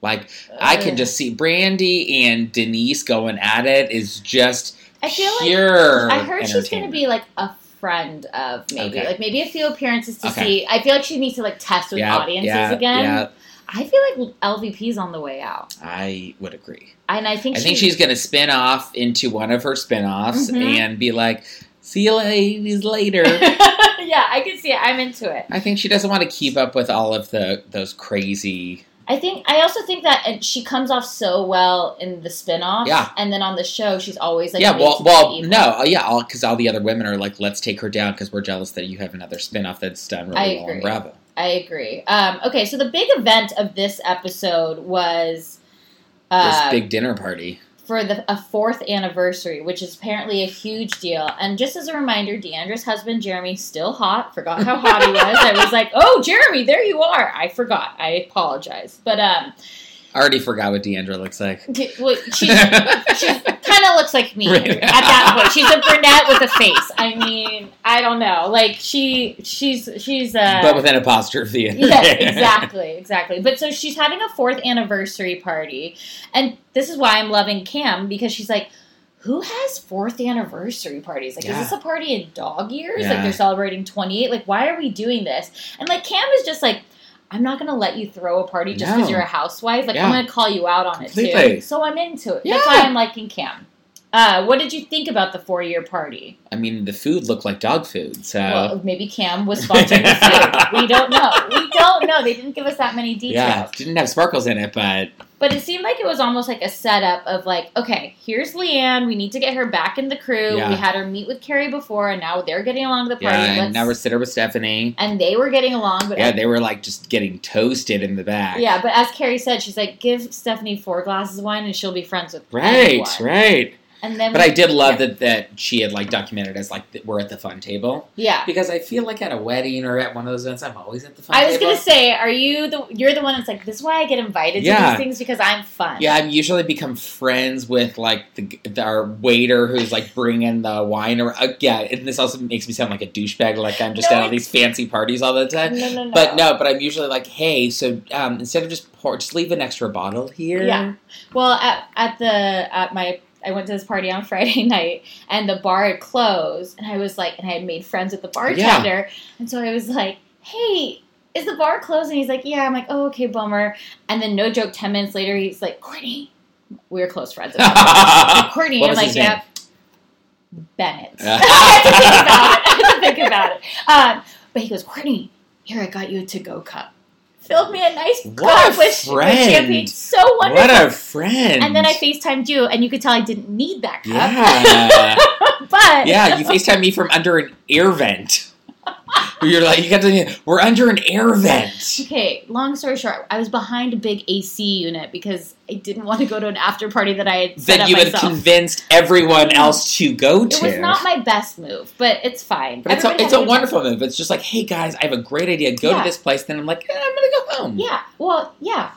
Like I can just see Brandi and Denise going at it is just I feel like. I heard she's going to be like a friend of maybe Okay. like maybe a few appearances to Okay. see. I feel like she needs to like test with Yeah, audiences yeah, again. Yeah, I feel like LVP's on the way out, I would agree. and I think I she, think she's going to spin off into one of her spin-offs Mhm. and be like, "See you ladies later." <laughs> yeah, I can see it. I'm into it. I think she doesn't want to keep up with all of the those crazy. I think I also think that and she comes off so well in the spin-off. Yeah. and then on the show she's always like yeah, well, well, no, uh, yeah, because all, the other women are like, "Let's take her down" because we're jealous that you have another spin-off that's done really well on. Bravo. I agree. Um, okay, so the big event of this episode was uh, this big dinner party. for the a fourth anniversary, which is apparently a huge deal. And just as a reminder, D'Andra's husband Jeremy still hot. Forgot how hot he was. I was like, "Oh, Jeremy, there you are." I forgot. I apologize. But um, I already forgot what D'Andra looks like. d- well, she kind of looks like me Right. at that point. She's a brunette with a face. I mean, I don't know. Like she she's she's uh, but with an apostrophe. yeah, <laughs> exactly, exactly. But so she's having a fourth anniversary party, and this is why I'm loving Cam because she's like, "Who has fourth anniversary parties? Like, Yeah. is this a party in dog years? Yeah. Like they're celebrating 28? Like, why are we doing this?" And like Cam is just like. I'm not gonna let you throw a party just because No. you're a housewife. Like Yeah. I'm gonna call you out on it too. So I'm into it. Yeah. That's why I'm liking Cam. Uh, what did you think about the four year party? I mean, the food looked like dog food, so Well, maybe Cam was sponsoring the food. <laughs> We don't know. We don't know. They didn't give us that many details. yeah, didn't have sparkles in it, but But it seemed like it was almost like a setup of like, okay, here's LeeAnne. We need to get her back in the crew. Yeah. We had her meet with Cary before, and now they're getting along to the party. yeah, and Let's- now we're sitting with Stephanie. and they were getting along, but Yeah, they were like just getting toasted in the back. yeah. But as Cary said, she's like, give Stephanie four glasses of wine, and she'll be friends with right, anyone. right. And then But I did love yeah. that that she had like documented as like we're at the fun table Yeah. because I feel like at a wedding or at one of those events I'm always at the fun table. I was table. gonna say, are you the? You're the one that's like, this is why I get invited to these things because I'm fun. Yeah, I've usually become friends with like the, the our waiter who's like bringing the wine. Or uh, yeah, and this also makes me sound like a douchebag, like I'm just No, at all these fancy parties all the time. No, no, no. But no, but I'm usually like, hey, so um, instead of just pour, just leave an extra bottle here. Yeah. Well, at at the at my I went to this party on <laughs> Friday night and the bar had closed and I was like and I had made friends with the bartender and so I was like, "Hey, is the bar closed?" And he's like, "Yeah." I'm like, "Oh, okay, bummer." And then no joke, 10 minutes later he's like, "Courtney, we were close friends." <laughs> Like, Courtney, I'm like? "Yeah." Bennett. <laughs> I had to think about it. I had to think about it. Um, but he goes, Courtney, here I got you a to-go cup. Filled me a nice What cup with, champagne. So wonderful. What a friend! And then I FaceTimed you, and you could tell I didn't need that cup. yeah, <laughs> but yeah. You Facetime me from under an air vent. You're like, you got to. We're under an air vent. okay. Long story short, I was behind a big AC unit because I didn't want to go to an after party that I had set That you had myself. convinced everyone else to go to. it was not my best move, but it's fine. But it's a, it's a wonderful move. It's just like, hey guys, I have a great idea. Go Yeah. to this place. Then I'm like, eh, I'm gonna go home. Yeah. Well, yeah.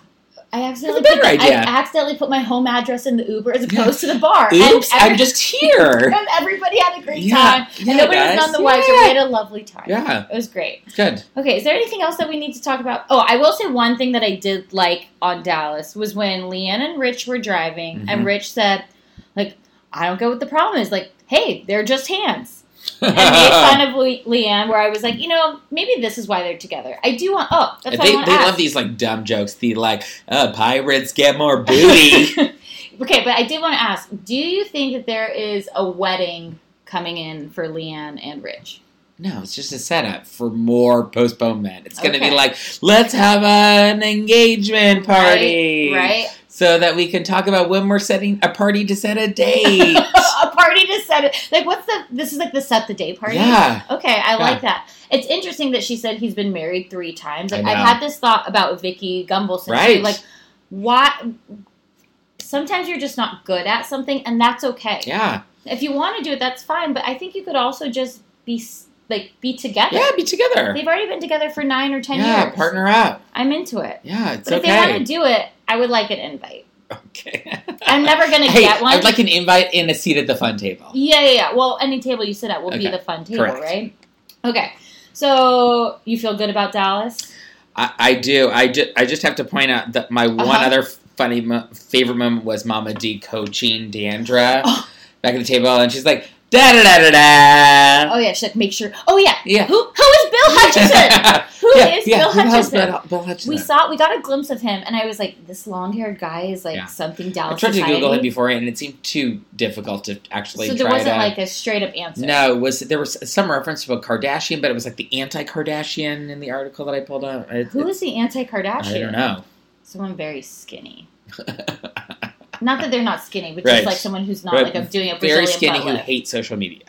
I accidentally put the- idea. I accidentally put my home address in the Uber as Yeah. opposed to the bar. Oops, and every- I'm just here. <laughs> and everybody had a great Yeah. time. Yeah, and nobody guys. was none the wiser. Yeah. We had a lovely time. Yeah. It was great. Good. Okay, is there anything else that we need to talk about? Oh, I will say one thing that I did like on Dallas was when LeeAnne and Rich were driving, Mhm. and Rich said, like, I don't get what the problem is. Like, hey, they're just hands. And <laughs> made fun of Le- LeeAnne, where I was like, you know, maybe this is why they're together. I do want, oh, that's they they love these like dumb jokes. The like, uh, pirates get more booty. <laughs> okay, but I did want to ask, do you think that there is a wedding coming in for LeeAnne and Rich? no, it's just a setup for more postponement. It's gonna Okay. be like, let's have an engagement party, Right? right? So that we can talk about when we're setting a party to set a <laughs> date. a party to set it. Like, what's the? This is like the set the day party. Yeah. Okay, I Yeah. like that. It's interesting that she said he's been married three times. Like, I I've had this thought about Vicki Gunvalson. too. Right. Like, why? Sometimes you're just not good at something, and that's okay. yeah, If you want to do it, that's fine. But I think you could also just be like be together. yeah, be together. They've already been together for nine or ten yeah, years. partner up. I'm into it. Yeah, it's But if they want to do it, I would like an invite. okay. I'm never gonna hey, get one. I'd like an invite and a seat at the fun table. Yeah, yeah, yeah. Well, any table you sit at will be the fun table, Correct. right? Okay. So you feel good about Dallas? I, I do. I just, I just have to point out that my one Uh-huh. other funny mo- favorite moment was Mama Dee coaching D'Andra Oh. back at the table, and she's like, da da da da da. Oh yeah, should make sure. Oh yeah, Yeah. Who who is Bill Hutchinson? <laughs> Who is yeah, yeah. Bill Hutchinson? Bill, Hutchinson? We saw we got a glimpse of him, and I was like, this long-haired guy is like Yeah. something I Dallas tried to. Google him before, and it seemed too difficult to actually so there wasn't to. like a straight up answer. no, it was there was some reference to a Kardashian, but it was like the anti-Kardashian in the article that I pulled up. It, Who is the anti-Kardashian? I don't know. Someone very skinny. <laughs> Not that they're not skinny, but just like someone who's not But like a, doing a Very Brazilian skinny butt who lift. hates social media.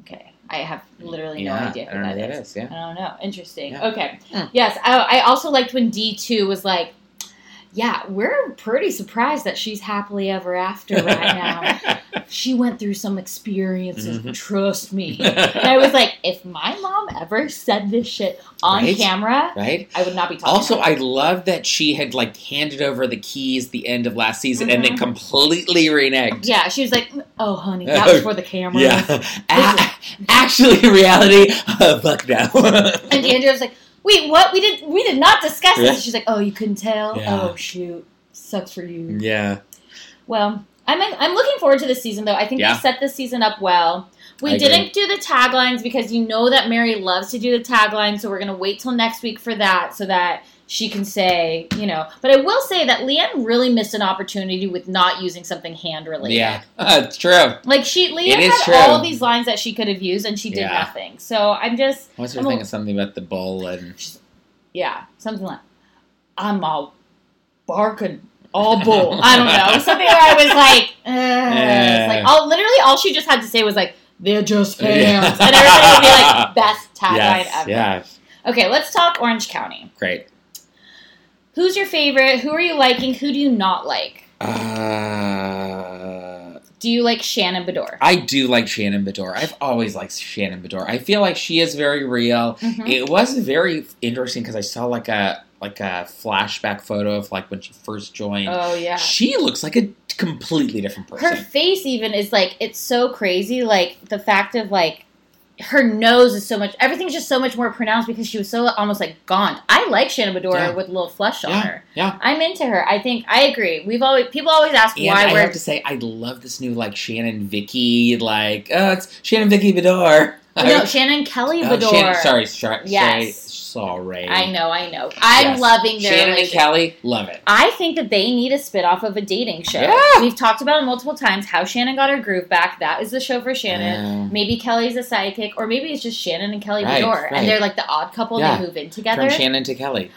Okay, I have literally Yeah, no idea I who don't know that that is. is, yeah. I don't know. Interesting. Yeah. Okay. Yes, I, I also liked when D two was like, "Yeah, we're pretty surprised that she's happily ever after right <laughs> now. she went through some experiences. Mhm. Trust me." <laughs> and I was like, if my mom ever said this shit on Right? camera, right? I would not be talking. Also. I love that she had like handed over the keys the end of last season and then Mhm. completely reneged. yeah, she was like, "Oh, honey, <laughs> that was for the camera." Yeah. A- actually, reality, uh, fuck no. And Andrea was like, "Wait, what? We did we did not discuss Yeah. this." She's like, "Oh, you couldn't tell? Yeah. Oh, shoot, sucks for you." yeah. Well, I'm I'm looking forward to this season though. I think Yeah. we set this season up well. We I didn't do the taglines because you know that Mary loves to do the taglines, so we're gonna wait till next week for that so that she can say, you know. But I will say that LeeAnne really missed an opportunity with not using something hand related. Yeah. <laughs> It's true. Like she LeeAnne had true. all these lines that she could have used and she did Yeah. nothing. So I'm just What's her I'm a- thing? Something about the bull and yeah, something like I'm all barking all bull. I don't know. <laughs> Something where I was like. It's like all literally all she just had to say was like, they're just <laughs> fans. Yeah. And everybody would be like, best tagline yes, ever. yeah, Okay, let's talk Orange County. great. Who's your favorite? Who are you liking? Who do you not like? Uh, Do you like Shannon Beador? I do like Shannon Beador. I've always liked Shannon Beador. I feel like she is very real. Mhm. It was very interesting because I saw like a like a flashback photo of like when she first joined. Oh yeah. She looks like a completely different person. Her face even is like it's so crazy. Like the fact of like her nose is so much. Everything's just so much more pronounced because she was so almost like gaunt. I like Shannon Beador Yeah. with a little flesh on yeah, her. yeah. I'm into her. I think I agree. We've always people always ask And why I we're have to say, I love this new like Shannon Vicky, like oh, it's Shannon Vicky Beador. no <laughs> Shannon Kelly Oh, Shannon, sorry, sorry, Yes. sorry. I know, I know. I'm Yes. loving their Shannon and. Kelly. Love it. I think that they need a spin-off of a dating show. Yeah. We've talked about it multiple times how Shannon got her groove back. That is the show for Shannon. Maybe Kelly's a sidekick, or maybe it's just Shannon and Kelly Right, Beador, right. and they're like the odd couple. Yeah. They move in together. From Shannon to Kelly.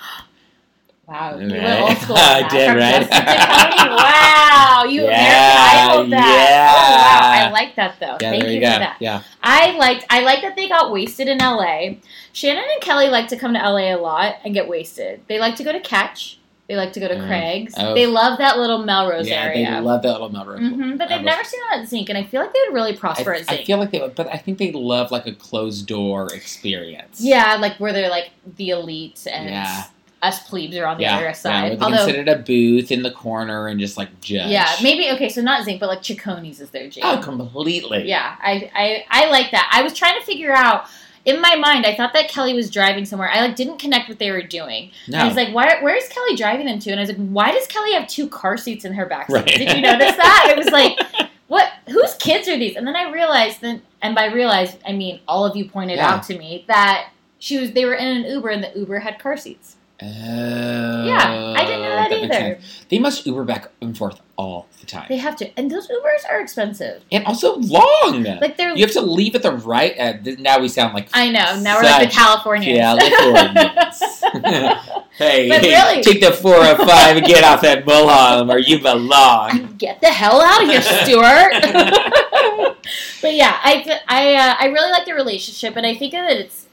<laughs> <laughs> Wow, you Right. went old school. I did, right? Justin to Tony. Wow, you Yeah, American that. yeah. Oh wow, I like that though. Yeah, Thank you, you for that. Yeah. I liked I like that they got wasted in LA. Shannon and Kelly like to come to LA a lot and get wasted. They like to go to Catch. They like to go to Mm. Craig's. Oh. They love that little Melrose yeah, area. they love that little Melrose. Mm-hmm, but they've Melrose. never seen that at Zinc, and I feel like they would really I, prosper at zinc. I feel like they, would, but I think they love like a closed door experience. yeah, like where they're like the elite and Yeah. Us plebes are on the yeah, other yeah. side. Where they Although, at a booth in the corner and just like judge. yeah, maybe okay, so not Zinc, but like Cecconi's is their jam. Oh, completely. Yeah, I, I I like that. I was trying to figure out in my mind. I thought that Kelly was driving somewhere. I like didn't connect what they were doing. No. I was like, why, where is Kelly driving them to? And I was like, why does Kelly have two car seats in her back seat? Right. Did you notice that? It was like, <laughs> what? Whose kids are these? And then I realized, then, and by realized, I mean all of you pointed Yeah. out to me that she was. They were in an Uber, and the Uber had car seats. Oh, Yeah, I didn't know that makes either. They must Uber back and forth all the time. They have to, and those Ubers are expensive. and also long. Like they're. you have to leave at the right. Uh, now we sound like I know. Now we're like the Californians. Californians. <laughs> hey, But really- take the four 405 and get off at Mulholland where you belong. <laughs> Get the hell out of here, Stuart. <laughs> but yeah, I I uh, I really like the relationship, and I think that it's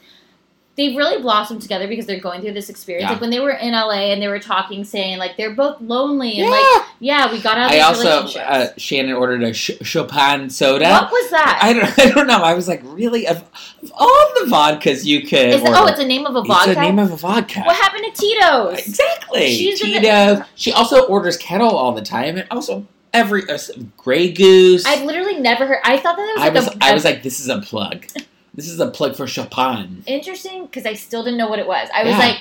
they've really blossomed together because they're going through this experience. Yeah. Like when they were in LA and they were talking, saying like they're both lonely and Yeah. like yeah, we got out of I these also uh, Shannon ordered a Ch- Chopin soda. what was that? I don't, <laughs> I don't know. I was like, really? Of, of all the vodkas you could order, oh, it's a name of a vodka. It's the name of a vodka. what happened to Tito's? Exactly. She's in the- Tito. She also orders Ketel all the time, and also every uh, Grey Goose. I've literally never heard. I thought that it was I like was a, I a- was like, this is a plug. This is a plug for Chopin. interesting because I still didn't know what it was. I was Yeah. like,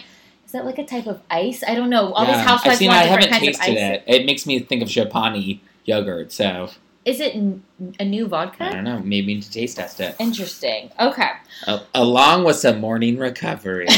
is that like a type of ice? I don't know. All these housewives seen. want I different haven't kinds of ice. it. It makes me think of Chopin yogurt. So Is it a new vodka? I don't know. Maybe need to taste test it. Interesting. Okay. A- along with some morning recovery. <laughs>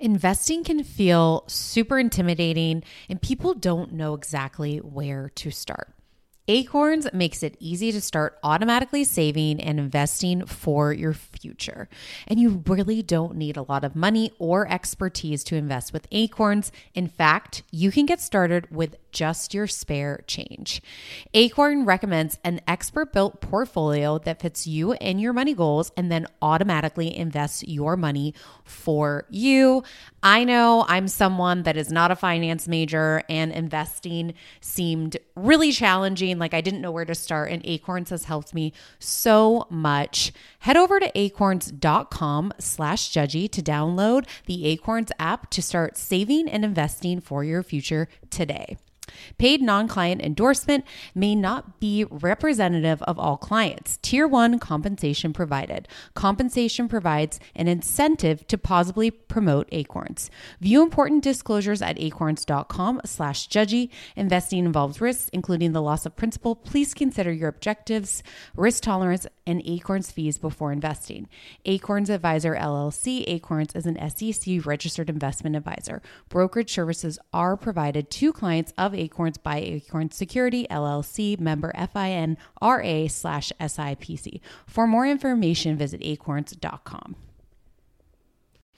Investing can feel super intimidating, and people don't know exactly where to start. Acorns makes it easy to start automatically saving and investing for your future. And you really don't need a lot of money or expertise to invest with Acorns. In fact, you can get started with just your spare change. Acorn recommends an expert built portfolio that fits you and your money goals and then automatically invests your money for you. I know I'm someone that is not a finance major and investing seemed really challenging. Like I didn't know where to start, and Acorns has helped me so much. Head over to acorns.com slash judgy to download the Acorns app to start saving and investing for your future today. Paid non client endorsement may not be representative of all clients. Tier 1 compensation provided. Compensation provides an incentive to positively promote Acorns. View important disclosures at acorns.com slash judgy. Investing involves risks, including the loss of principal. Please consider your objectives, risk tolerance, and Acorns fees before investing. Acorns Advisor LLC. Acorns is an SEC registered investment advisor. Brokerage services are provided to clients of Acorns by Acorns Security LLC, member FINRA slash SIPC. For more information, visit acorns.com.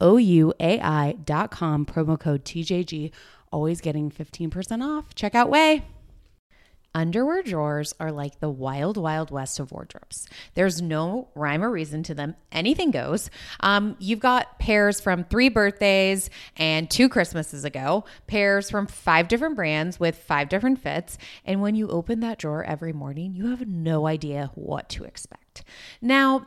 com, promo code TJG, always getting 15% off. Check out Ouai. Underwear drawers are like the wild, wild west of wardrobes. There's no rhyme or reason to them. Anything goes. Um, you've got pairs from three birthdays and two Christmases ago, pairs from five different brands with five different fits. And when you open that drawer every morning, you have no idea what to expect. Now,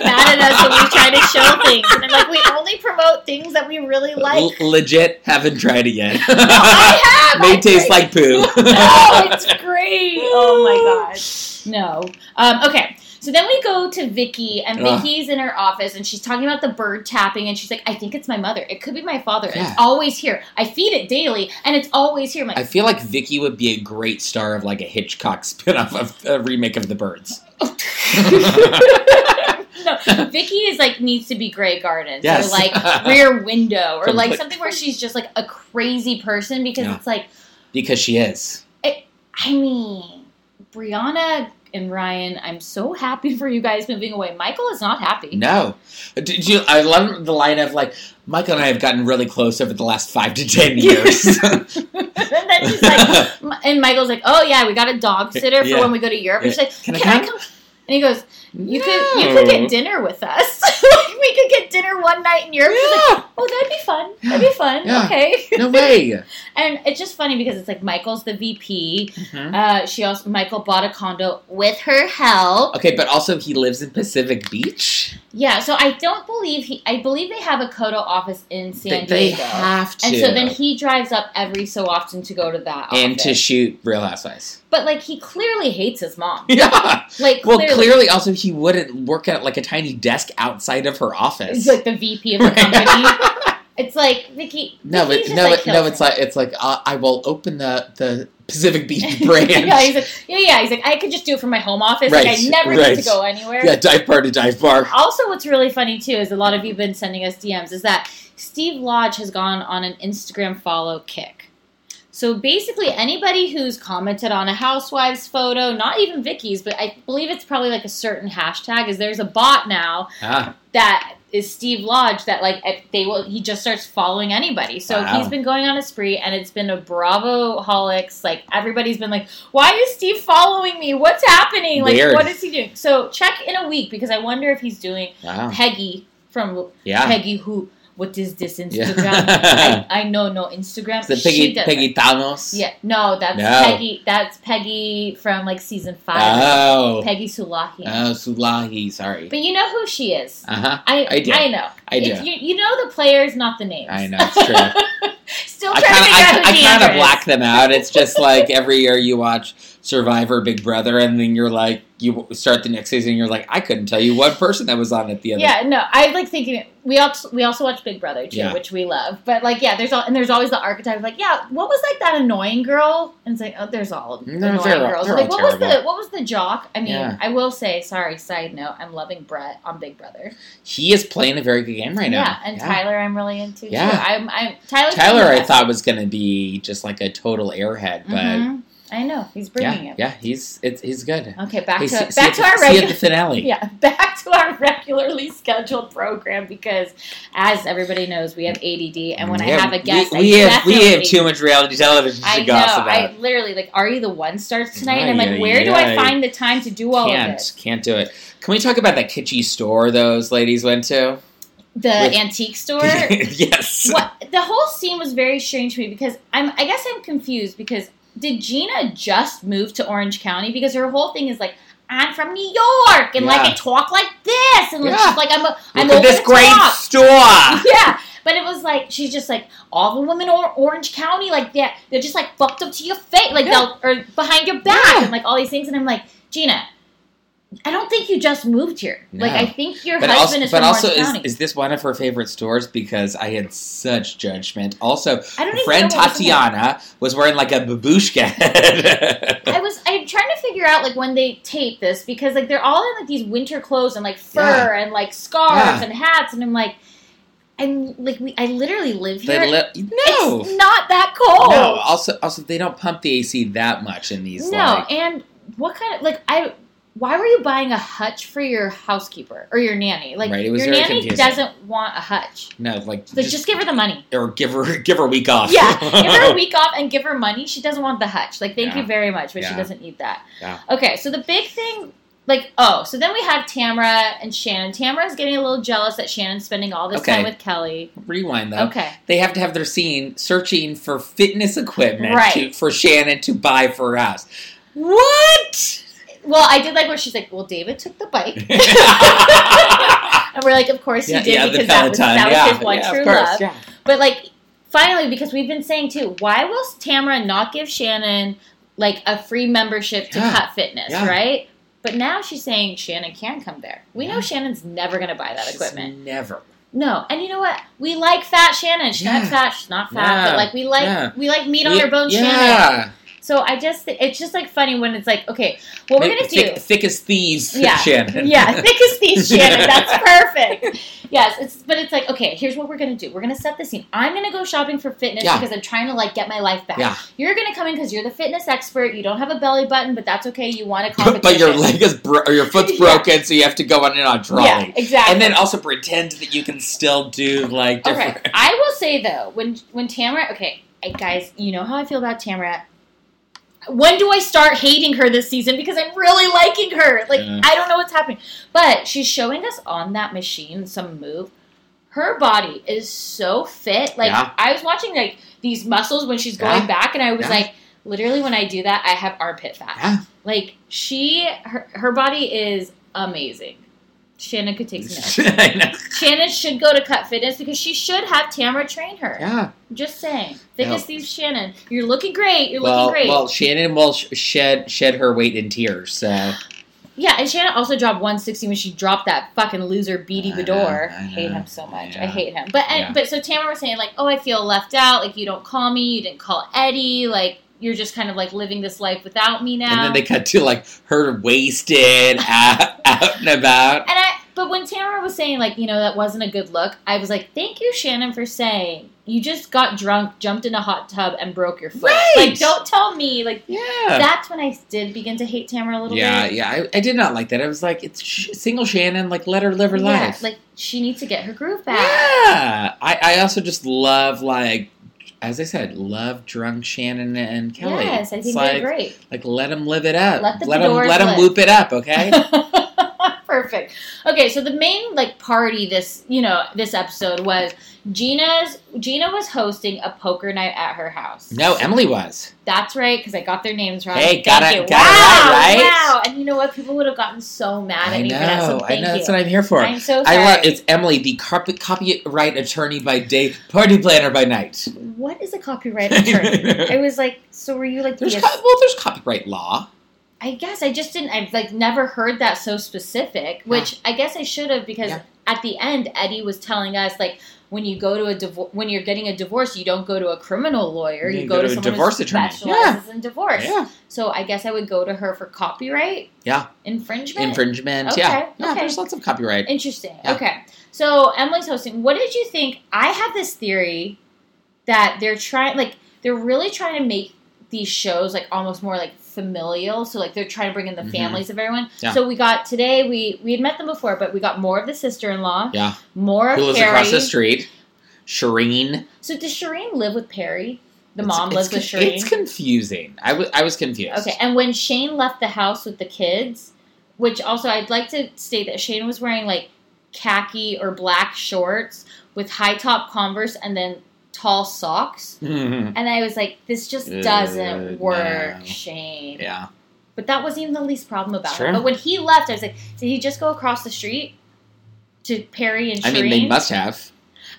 Mad at us when we try to show things. And I'm like, we only promote things that we really like. L- legit, haven't tried it yet. I have! May I taste tried- like poo. <laughs> no, it's great. <laughs> Oh my gosh. No. Um, okay. So then we go to Vicki, and Ugh. Vicki's in her office, and she's talking about the bird tapping, and she's like, "I think it's my mother. It could be my father. Yeah. It's always here. I feed it daily, and it's always here." I'm like, I feel like Vicki would be a great star of like a Hitchcock <laughs> spin-off of a remake of The Birds. No, <laughs> Vicki is like needs to be Grey Gardens Yes. or like <laughs> Rear Window or like something where she's just like a crazy person because Yeah. it's like, because she is. I mean, Briana and Ryan, I'm so happy <laughs> for you guys moving away. Michael is not happy. No. Uh, Did you I love the line of like Michael and I have gotten really close over the last five to ten years. and then he's like, and Michael's like, "Oh yeah, we got a dog sitter for Yeah. when we go to Europe." And she's like, Can "Can, I I, come?" come?" And he goes, "You could, you could get dinner with us. <laughs> like, we could get dinner one night in Europe." She's like, Yeah. "Oh, that'd be fun. That'd be fun. Yeah. Okay." no way. <laughs> And it's just funny because it's like Michael's the VP. Mhm. Uh, she also Michael bought a condo with her help. Okay, but also he lives in Pacific Beach. Yeah, so I don't believe he. I believe they have a Coto office in San They, they Diego. have to. and so then he drives up every so often to go to that and to shoot Real Housewives. But like he clearly hates his mom. <laughs> Yeah. Like Well, clearly, clearly, also he wouldn't work at like a tiny desk outside of her office. he's like the VP of the company. <laughs> it's like Vicki. no, but no, like, it- no. It's like it's like uh, I will open the the Pacific Beach <laughs> branch. yeah, he's like, yeah, yeah. He's like, I could just do it from my home office. like, I Right, never right. need to go anywhere. yeah, dive bar to dive bar. Also, what's really funny too is a lot of you have been sending us DMs is that Steve Lodge has gone on an Instagram follow kick. So basically, anybody who's commented on a housewives photo, not even Vicki's, but I believe it's probably like a certain hashtag, is there's a bot now Ah, that is Steve Lodge that like they will he just starts following anybody. So Wow. he's been going on a spree and it's been a Bravo holics. Like everybody's been like, Why is Steve following me? What's happening? Like Weird. what is he doing? So check in a week because I wonder if he's doing wow. Peggy from Yeah. Peggy who what is this Instagram? Yeah. I, I know no Instagram. Is Peggy Peggy. Thanos? Yeah, no, that's No. Peggy that's Peggy from like season five. Oh. Peggy Sulahi. Oh, Sulahi. Sorry. but you know who she is. Uh huh. I I do. I know. I do. You, you know the players, not the names. I know it's true. <laughs> Still I trying kind to of figure out I, who I kind of black them out. It's just like every year you watch Survivor, Big Brother, and then you're like you start the next season. You're like I couldn't tell you one person that was on it the other. Yeah, no, I like thinking we also we also watch Big Brother too, Yeah. which we love. But like, yeah, there's all and there's always the archetype of like, yeah, what was like that annoying girl? And it's like, oh, there's all They're- annoying they're- girls. they're like, what was the what was the jock? I mean, Yeah. I will say, sorry, side note, I'm loving Brett on Big Brother. He is playing a very good game right now. yeah, and Tyler, I'm really into. Yeah. too. I'm, I'm Tyler. Tyler, I thought was going to be just like a total airhead, but Mm-hmm. I know he's bringing yeah, it. yeah, he's it's he's good. Okay, back Hey, to see- see back at to the- our see regular finale. <laughs> Yeah, back to our regularly scheduled program because, as everybody knows, we have ADD, and when I have a guest, we, we I have we have too much reality television to I know. I literally like. Are you the one starts tonight? and I'm like, where do I find the time to do all of can't this? can't do it. Can we talk about that kitschy store those ladies went to? The With- antique store. <laughs> yes. what the whole scene was very strange to me because I'm. I guess I'm confused because did Gina just move to Orange County? Because her whole thing is like. I'm from New York, and like I talk like this, and like, Yeah. she's like I'm a, I'm at this great talk. store. <laughs> yeah. But it was like she's just like all the women in Orange County, like they're they're just like fucked up to your face, like Yeah. they'll or behind your back, Yeah. and like all these things. And I'm like, Gina, I don't think you just moved here. Like I think your But husband also, is but from also is, is this one of her favorite stores? Because I had such judgment. Also, I don't even friend was. Tatiana was wearing like a babushka. I was I'm trying to figure out like when they tape this because like they're all in like these winter clothes and like fur Yeah. and like scarves Yeah. and hats and I'm like I'm like we I literally live here. Li- no, It's not that cold. no. Also, also they don't pump the AC that much in these. No, like, and what kind of like I? Why were you buying a hutch for your housekeeper or your nanny? Like Right, your nanny confusing. doesn't want a hutch. no, like So just, give her the money. or give her <laughs> give her a week off. Yeah, <laughs> give her a week off and give her money. She doesn't want the hutch. Like thank Yeah. you very much, but she doesn't need that. Yeah. Okay, so the big thing. Like oh, so then we have Tamara and Shannon. Tamara's getting a little jealous that Shannon's spending all this Okay. time with Kelly. Rewind though. Okay, They have to have their scene searching for fitness equipment Right. to, for Shannon to buy for her house. What? Well, I did like where she's like, "Well, David took the bike," <laughs> and we're like, "Of course yeah, he did yeah, because that was, that was yeah, his one yeah, true course. love." Yeah. But like, finally, because we've been saying too, why will Tamara not give Shannon like a free membership to Yeah. Cut Fitness, Yeah. right? But now she's saying Shannon can come there. We know Shannon's never going to buy that She's equipment. Never. No, and you know what? We like fat Shannon. She's Yeah. not fat. She's not fat. Yeah. But like, we like Yeah. we like meat on Yeah, her bone Shannon. Yeah. So I just it's just like funny when it's like, okay, what we're gonna thick, do? thick as thieves, Yeah. <laughs> Shannon. Yeah, thick as thieves, <laughs> Shannon. That's perfect. Yes, it's but it's like okay. Here's what we're gonna do. We're gonna set the scene. I'm gonna go shopping for fitness Yeah. because I'm trying to like get my life back. Yeah. You're gonna come in because you're the fitness expert. You don't have a belly button, but that's okay. You want to competition. <laughs> but your leg is bro- or your foot's Yeah. broken, so you have to go on in on trolley. Yeah, exactly. And then also pretend that you can still do like different. Okay, I will say though, when when Tamara, okay, guys, you know how I feel about Tamara. When do I start hating her this season? Because I'm really liking her. Like Yeah. I don't know what's happening, but she's showing us on that machine some move. Her body is so fit. Like Yeah. I was watching like these muscles when she's going Yeah. back, and I was like, literally, when I do that, I have armpit fat. Like she, her, her body is amazing. Shannon could take some <laughs> notes. Shannon should go to Cut Fitness because she should have Tamara train her. Yeah. I'm just saying. Thick No. as thieves, Shannon. You're looking great. You're Well, looking great. well, Shannon will shed shed her weight in tears. So yeah, and Shannon also dropped 160 when she dropped that fucking loser Beatty Beador. I I hate him so much. I hate him. But and, Yeah. but so Tamara was saying like, oh, I feel left out. Like you don't call me. You didn't call Eddie. Like you're just kind of like living this life without me now. and then they cut to like her wasted <laughs> out, out and about. And I, but when Tamara was saying like, you know, that wasn't a good look, I was like, thank you, Shannon, for saying you just got drunk, jumped in a hot tub, and broke your foot. Right. Like, don't tell me. Like, Yeah. that's when I did begin to hate Tamara a little yeah, bit. yeah, I, I did not like that. I was like, it's sh- single Shannon. Like, let her live her Yeah, life. like she needs to get her groove back. Yeah, I, I also just love like, as I said, love drunk Shannon and Kelly. Yes, I It's think like, they're great. Like, let them live it up. Let the let them let them whoop it up. Okay. <laughs> Perfect. Okay, so the main like party this you know this episode was Gina's Gina was hosting a poker night at her house. no, Emily was. That's right, because I got their names wrong. Hey, Thank got it- you. got it wow, right, right? Wow, and you know what? People would have gotten so mad at I me for that. So know. I thank know. That's you. what I'm here for. I'm so I love it's Emily, the carpet copyright attorney by day, party planner by night. What is a copyright attorney? <laughs> I was like, so were you like There's the? co- well, there's copyright law. I guess I just didn't. I've like never heard that so specific, which I guess I should have because Yeah. at the end Eddie was telling us like when you go to a divorce, when you're getting a divorce, you don't go to a criminal lawyer. You You, go go, to to a someone divorce who attorney. specializes in divorce. Yeah, So I guess I would go to her for copyright yeah, infringement. infringement. Okay, Yeah, yeah. okay. There's lots of copyright. Interesting. Yeah. Okay. So Emily's hosting. What did you think? I have this theory that they're trying, like, they're really trying to make these shows like almost more like familial. So like they're trying to bring in the Mhm. families of everyone. Yeah. So we got today. We we had met them before, but we got more of the sister-in-law. Yeah, More of the. who lives Perry. across the street? Shireen. So does Shireen live with Perry? The It's- mom lives with Shireen. It's confusing. I I was confused. Okay, and when Shane left the house with the kids, which also I'd like to state that Shane was wearing like khaki or black shorts with high top Converse and then tall socks. <laughs> And I was like, this just Uh, doesn't work, no. Shane. yeah. But that wasn't even the least problem about Sure. it. But when he left, I was like, did he just go across the street to Perry and I Shireen? mean, they must have.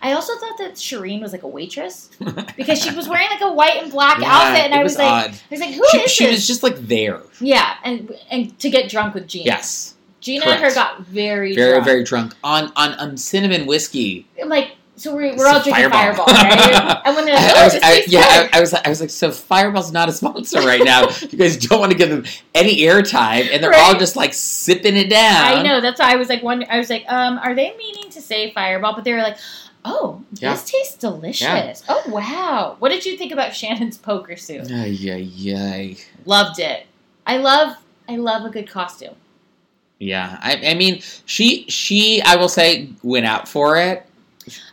I also thought that Shireen was like a waitress <laughs> because she was wearing like a white and black Yeah, outfit, and I was, was like, odd. I was like, who is she, she this? was just like there. yeah, and and to get drunk with Gina. Yes, Gina and her got very very drunk. very drunk on on um, cinnamon whiskey. like so we're, we're all drinking Fireball, right? and when they're like, I, oh, was, I, yeah. I, I was, I was like, so Fireball's not a sponsor right now. you guys don't want to give them any airtime, and they're all just like sipping it down. I know. That's why I was like, one. I was like, um, are they meaning to say Fireball? But they were like, oh, Yeah. this tastes delicious. Yeah. Oh wow, what did you think about Shannon's poker suit? Ay, ay, ay. Loved it. I love. I love a good costume. Yeah, I, I mean, she, she, I will say, went out for it.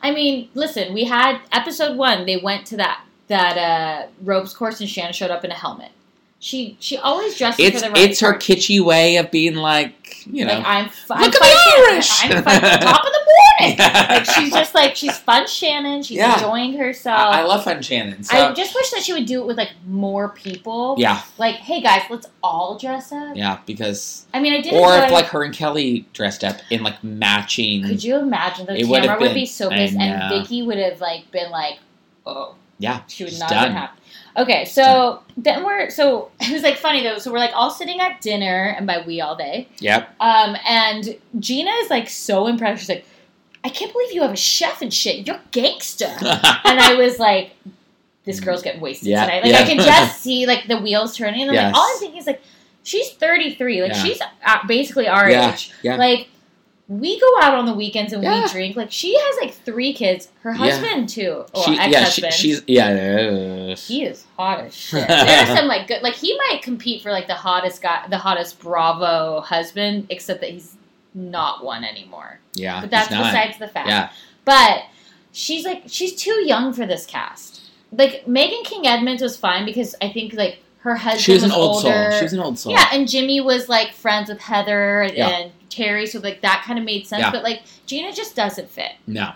I mean, listen, we had episode one. They went to that that uh, ropes course, and Shannon showed up in a helmet. She she always dresses It's, for the right it's her kitschy way of being like, you know, Like I'm, fu- Look I'm at the. Irish! I'm fun, top of the morning. <laughs> Yeah. Like she's just like she's fun Shannon. She's Yeah. enjoying herself. I, I love Fun Shannon. So I just wish that she would do it with like more people. yeah, Like, hey guys, let's all dress up. yeah, because I mean, I did. or if like her and Kelly dressed up in like matching. could you imagine the It would camera would been- be so pissed, and. Vicki would have like been like, oh, Yeah, she would not done. have. Okay, so then we're so <laughs> it was like funny though. So we're like all sitting at dinner, and by we all day. Yep. Um, and Gina is like so impressed. She's like, I can't believe you have a chef and shit. You're gangster. <laughs> and I was like, this girl's getting wasted Yeah, tonight. Like yeah. I can just <laughs> see like the wheels turning, and I'm Yes. like, all I'm thinking is like, she's 33. Like Yeah. she's basically our age. yeah. Like we go out on the weekends and Yeah. we drink. Like she has like three kids. Her Yeah. husband too. Or she, yeah, she, she's yeah. He is hot as <laughs> shit. There's some like good, like he might compete for like the hottest guy, the hottest Bravo husband, except that he's not one anymore. yeah, But that's besides the fact. Yeah, But she's like she's too young for this cast. Like Meghan King Edmonds was fine because I think like her husband she was an old older. soul. She was an old soul. Yeah, and Jimmy was like friends with Heather and, Yeah. and Terry, so like that kind of made sense. Yeah. But like Gina just doesn't fit, No,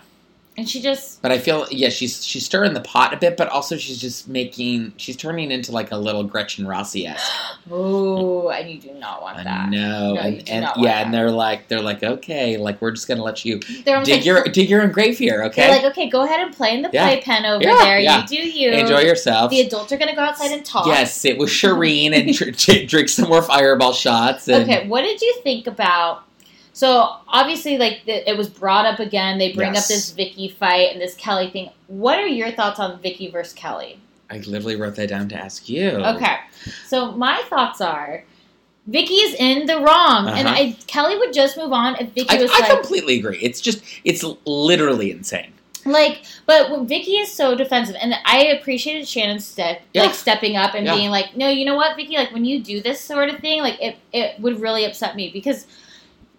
and she just but I feel yeah, she's she's stirring the pot a bit, but also she's just making she's turning into like a little Gretchen Rossi esque. <gasps> oh, and you do not want that. No, No, and, and yeah, that. and they're like they're like okay, like we're just gonna let you They're dig like, your dig your own grave here, okay? They're like, okay, go ahead and play in the Yeah. playpen over Yeah, there. yeah. You do you. Enjoy yourself. The adults are gonna go outside and talk. Yes, it was Shireen and dr- <laughs> drink some more fireball shots. And, Okay, what did you think about? So obviously, like the, it was brought up again. They bring Yes. up this Vicki fight and this Kelly thing. What are your thoughts on Vicki versus Kelly? I literally wrote that down to ask you. Okay, so my thoughts are. Vicki is in the wrong, and Uh-huh. I Kelly would just move on if Vicki I, was I like, completely agree. It's just it's literally insane. Like, but when Vicki is so defensive, and I appreciated Shannon's step, Yeah. like stepping up and Yeah. being like, "No, you know what, Vicki? Like when you do this sort of thing, like it it would really upset me because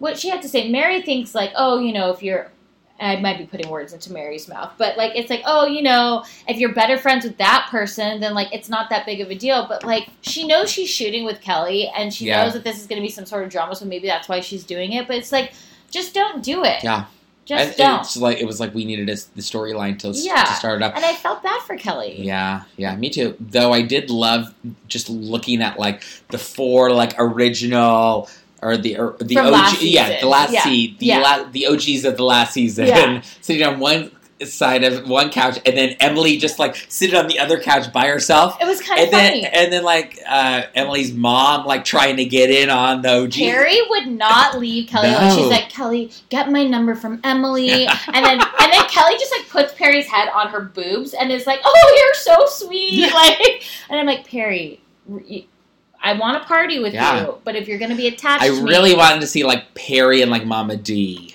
what she had to say, Mary thinks like, oh, you know, if you're, I might be putting words into Mary's mouth, but like it's like, oh, you know, if you're better friends with that person, then like it's not that big of a deal. But like she knows she's shooting with Kelly, and she Yeah. knows that this is going to be some sort of drama, so maybe that's why she's doing it. But it's like, just don't do it. Yeah. Just I- don't. It's like it was like we needed a, the storyline to, Yeah. to start it up. And I felt bad for Kelly. Yeah, yeah, me too. Though I did love just looking at like the four like original or the or the From OG, last yeah, the last Yeah. seed, the Yeah. la- the OGs of the last season, Yeah. <laughs> sitting on one side of one couch, and then Emily just like sitting on the other couch by herself. It was kind of And then, funny. and then, like uh, Emily's mom, like trying to get in on the OG. Cary would not leave Kelly. No. She's like, Kelly, get my number from Emily. <laughs> and then and then Kelly just like puts Perry's head on her boobs and is like, Oh, you're so sweet. <laughs> Like and I'm like, Perry, I want to party with Yeah. you, but if you're gonna be attached I to me really wanted to see like Perry and like Mama Dee.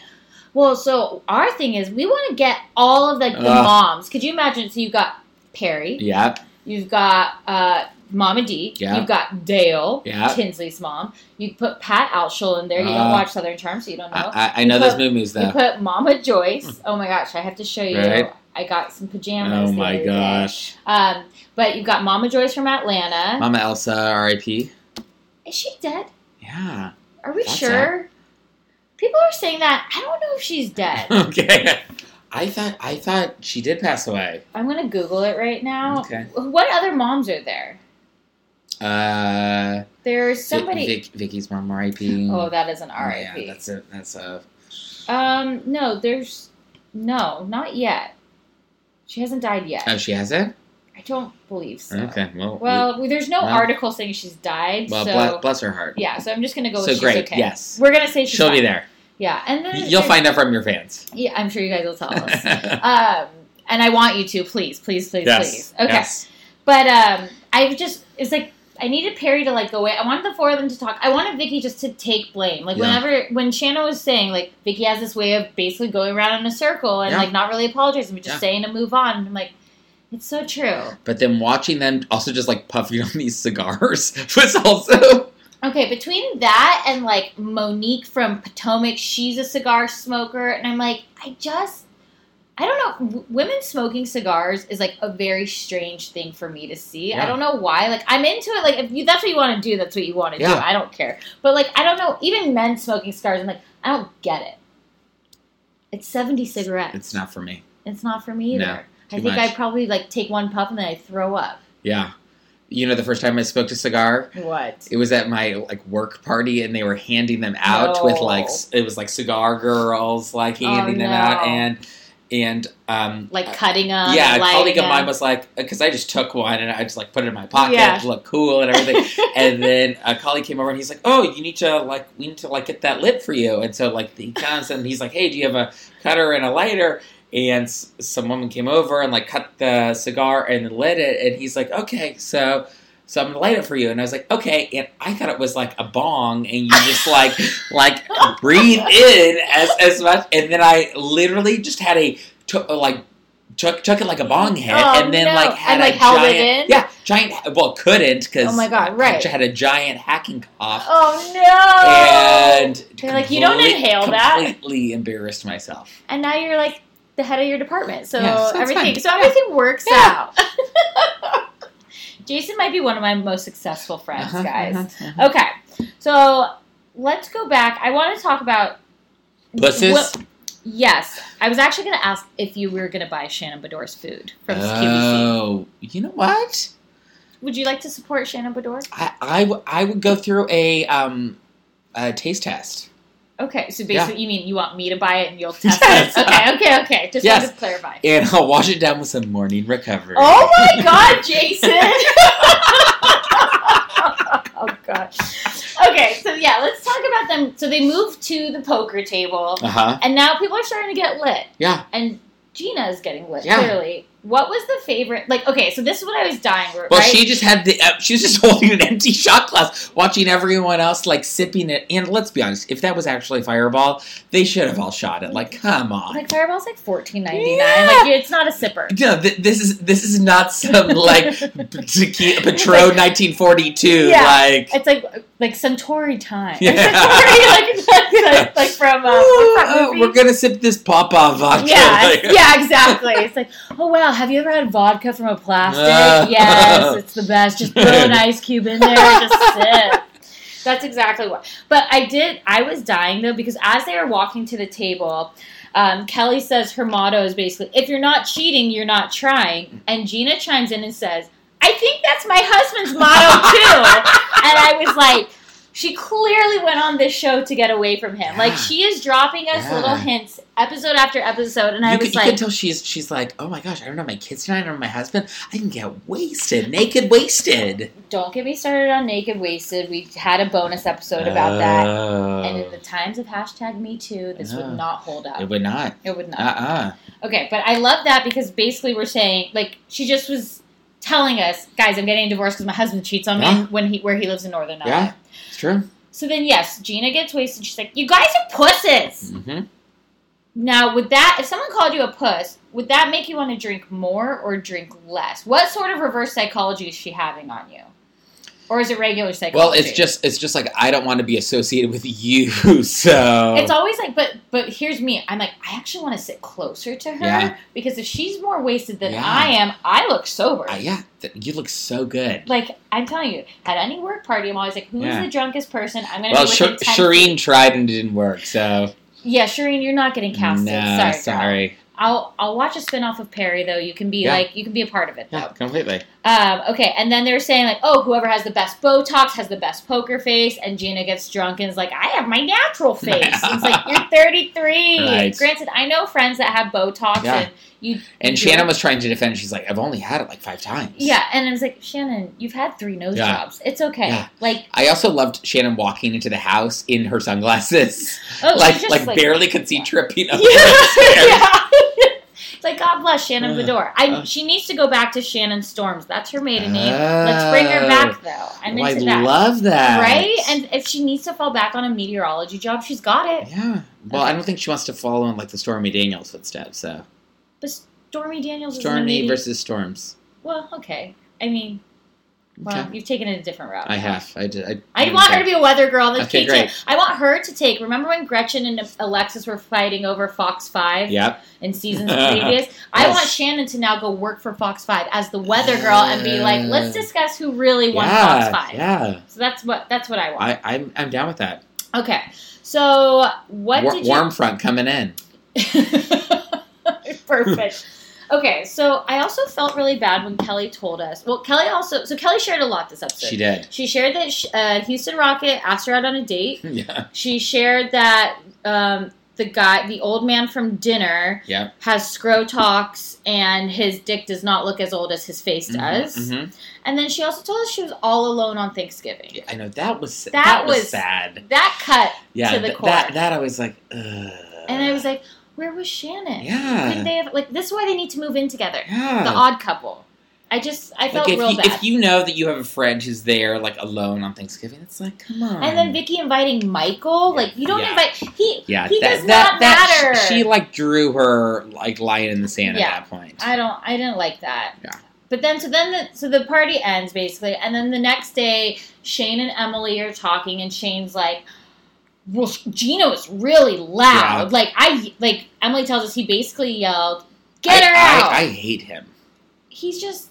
Well, so our thing is we want to get all of like the moms. Could you imagine? So you've got Perry, Yeah, you've got uh Mama Dee, Yeah. you've got Dale, Yeah. Tinsley's mom. You put Pat Altschul in there. You don't Uh, watch Southern Charm, so you don't know. I, I, I know You those put- movies You put Mama Joyce. Oh my gosh, I have to show you. Right. I got some pajamas. Oh my gosh, Um, but you've got Mama Joyce from Atlanta. Mama Elsa, R.I.P. Is she dead? Yeah. Are we sure? People are saying that. I don't know if she's dead. <laughs> okay. I thought I thought she did pass away. I'm gonna Google it right now. Okay. What other moms are there? Uh, There's somebody. Vic, Vicki's mom, R.I.P. oh, that is an Yeah, RIP. that's a that's a. um, no, there's no, not yet. She hasn't died yet. Oh, she hasn't. I don't believe so. Okay, well, Well, there's no Well- article saying she's died. well, so bless, bless her heart. yeah, so I'm just gonna go with So great, okay. yes. we're gonna say she's she'll be there. Yeah, and then You'll find out from your fans. Yeah, I'm sure you guys will tell us. <laughs> um, and I want you to, please, please, please, yes. please. Okay. Yes. But um, I just it's like I needed Perry to like go away. I wanted the four of them to talk. I wanted Vicki just to take blame. Like Yeah. whenever when Shannon was saying like Vicki has this way of basically going around in a circle and Yeah. like not really apologizing, but just Yeah. saying to move on. And I'm like, it's so true. But then watching them also just like puffing <laughs> on these cigars <laughs> was also Okay, between that and like Monique from Potomac, she's a cigar smoker, and I'm like, I just, I don't know. Women smoking cigars is like a very strange thing for me to see. I don't know why. Like, I'm into it. Like, if you that's what you want to do, that's what you want to do. I don't care. But like, I don't know. Even men smoking cigars, I'm like, I don't get it. It's 70 cigarettes. it's not for me. It's not for me either. No, I think. I'd probably like take one puff and then I throw up. Yeah. You know, the first time I smoked a cigar, What? it was at my like work party, and they were handing them out No. with like it was like cigar girls like handing Oh, them out, and and um Like cutting them. yeah, a colleague of mine was like, because I just took one and I just like put it in my pocket Yeah. to look cool and everything. <laughs> and then a colleague came over and he's like, "Oh, you need to like, we need to like get that lit for you." And so like he comes and he's like, "Hey, do you have a cutter and a lighter?" And some woman came over and like cut the cigar and lit it. And he's like, "Okay, so." So I'm gonna light it for you, and I was like, okay. And I thought it was like a bong, and you just like like breathe in as as much, and then I literally just had a like took took it like a bong hit, Oh, and then no. like had And, like, a giant yeah giant well couldn't because Oh my God, right. I had a giant hacking cough Oh no! and They're like, "You don't inhale that." Completely embarrassed myself. and now you're like the head of your department, so, Yeah, so everything fine. so everything works Yeah. out. <laughs> Jason might be one of my most successful friends, Uh-huh, guys. uh-huh, uh-huh. Okay, so let's go back. I want to talk about Pusses. what- yes, I was actually going to ask if you were going to buy Shannon Beador's food from QVC. Oh, you know what? Would you like to support Shannon Beador? I, I, w- I would go through a um a taste test. Okay, so basically, Yeah. you mean you want me to buy it and you'll <laughs> test Yes. it? Okay, okay, okay. Just Yes. to clarify. And I'll wash it down with some morning recovery. Oh my god, Jason! <laughs> oh god. Okay, so yeah, let's talk about them. So they moved to the poker table, Uh huh. and now people are starting to get lit. Yeah. And Gina is getting lit, Yeah. clearly. What was the favorite? Like, okay, so this is what I was dying for, Well, she just had the. Uh, she was just <laughs> holding an empty shot glass, watching everyone else like sipping it. And let's be honest, if that was actually Fireball, they should have all shot it. Like, come on. like Fireball's like fourteen ninety nine. Yeah. Like it's not a sipper. no, th- this is this is not some like <laughs> tequila, Patron 1942. Yeah. Like, It's like like Centauri time. Yeah. <laughs> Centauri, like, like, like from uh, "Ooh, uh, we're gonna sip this Popov vodka. Yeah, Like- yeah, exactly. It's like, oh wow, have you ever had vodka from a plastic? Uh. <laughs> yes, it's the best. Just put an <laughs> ice cube in there, and just sip. That's exactly what. But I did. I was dying though because as they were walking to the table, um, Kelly says her motto is basically, "If you're not cheating, you're not trying." And Gina chimes in and says, "I think that's my husband's motto too." and I was like. She clearly went on this show to get away from him. Like she is dropping us Yeah. little hints episode after episode, and I you, was can, you like, can tell she's she's like, oh my gosh, I don't know my kids tonight, I don't know my husband. I can get wasted, naked, wasted. don't get me started on naked wasted. We had a bonus episode about that. Oh. And in the times of hashtag Me Too, this Oh. would not hold up. it would not. It would not. Uh uh Okay, but I love that because basically we're saying like she just was telling us, guys, I'm getting a divorce because my husband cheats on me Yeah. when he where he lives in Northern Ireland. Yeah, it's true. So then yes, Gina gets wasted. She's like, "You guys are pussies." hmm Now, would that if someone called you a puss, would that make you want to drink more or drink less? What sort of reverse psychology is she having on you? Or is it regular psychology? Well, it's just it's just like I don't want to be associated with you, <laughs> so It's always like, but but here's me. I'm like, I actually want to sit closer to her Yeah. because if she's more wasted than Yeah. I am, I look sober. Uh, yeah, you look so good. Like I'm telling you, at any work party, I'm always like, who's Yeah. the drunkest person? I'm gonna Well, be Sh- Shireen tried and didn't work, so Yeah, Shireen, you're not getting casted. no, sorry, sorry. I'll I'll watch a spin off of Perry though. You can be like you can be a part of it though. Yeah, completely. Um, okay, and then they're saying like, oh, whoever has the best Botox has the best poker face, and Gina gets drunk and is like, I have my natural <laughs> face. it's like you're 33. Right. Granted, I know friends that have Botox, Yeah. and you. And you Shannon was trying to defend. She's like, I've only had it like five times. Yeah, and I was like, Shannon, you've had three nose Yeah. jobs. It's okay. Yeah. Like, I also loved Shannon walking into the house in her sunglasses, oh, like like, like barely could see tripping <laughs> up Yeah. <laughs> the stairs. yeah. It's like God bless Shannon Uh, Beador. I uh. she needs to go back to Shannon Storms. That's her maiden name. Let's bring her back though. I'm Oh, I that. love that. Right? And if she needs to fall back on a meteorology job, she's got it. yeah. Well, I don't think she wants to follow in like the Stormy Daniels footsteps. So But Stormy Daniels is Stormy versus Storms. Well, okay. I mean, well, Okay. you've taken it a different route. I have. I did. I, I want her to be a weather girl. That's Okay, great. I want her to take. Remember when Gretchen and Alexis were fighting over Fox Five Yep. in seasons <laughs> previous? I Yes. want Shannon to now go work for Fox Five as the weather girl and be like, let's discuss who really won yeah. Fox Five. Yeah. So that's what that's what I want. I, I'm I'm down with that. okay. So what War- did you? warm front coming in. <laughs> Perfect. Okay, so I also felt really bad when Kelly told us. Well, Kelly also. So Kelly shared a lot this episode. She did. She shared that sh- uh, Houston Rocket asked her out on a date. <laughs> Yeah. She shared that um, the guy, the old man from dinner, Yep. has scrotox and his dick does not look as old as his face does. hmm And then she also told us she was all alone on Thanksgiving. I know that was that, That was, was- sad. That cut Yeah. to the th- core. that that I was like, Ugh. and I was like, where was Shannon? Yeah. Did they have like this is why they need to move in together? yeah. The odd couple. I just I felt like if real you, bad. if you know that you have a friend who's there like alone on Thanksgiving, it's like, come on. and then Vicki inviting Michael, like you don't Yeah. invite he yeah, he that, does that, not that- matter. She, she, like drew her like line in the sand Yeah. at that point. I don't. I didn't like that. Yeah. But then, so then, the, so the party ends basically, and then the next day, Shane and Emily are talking, and Shane's like, "Well, Gino is really loud. Yeah. Like I, like Emily tells us, he basically yelled, "Get I, her out!" I, I hate him. he's just.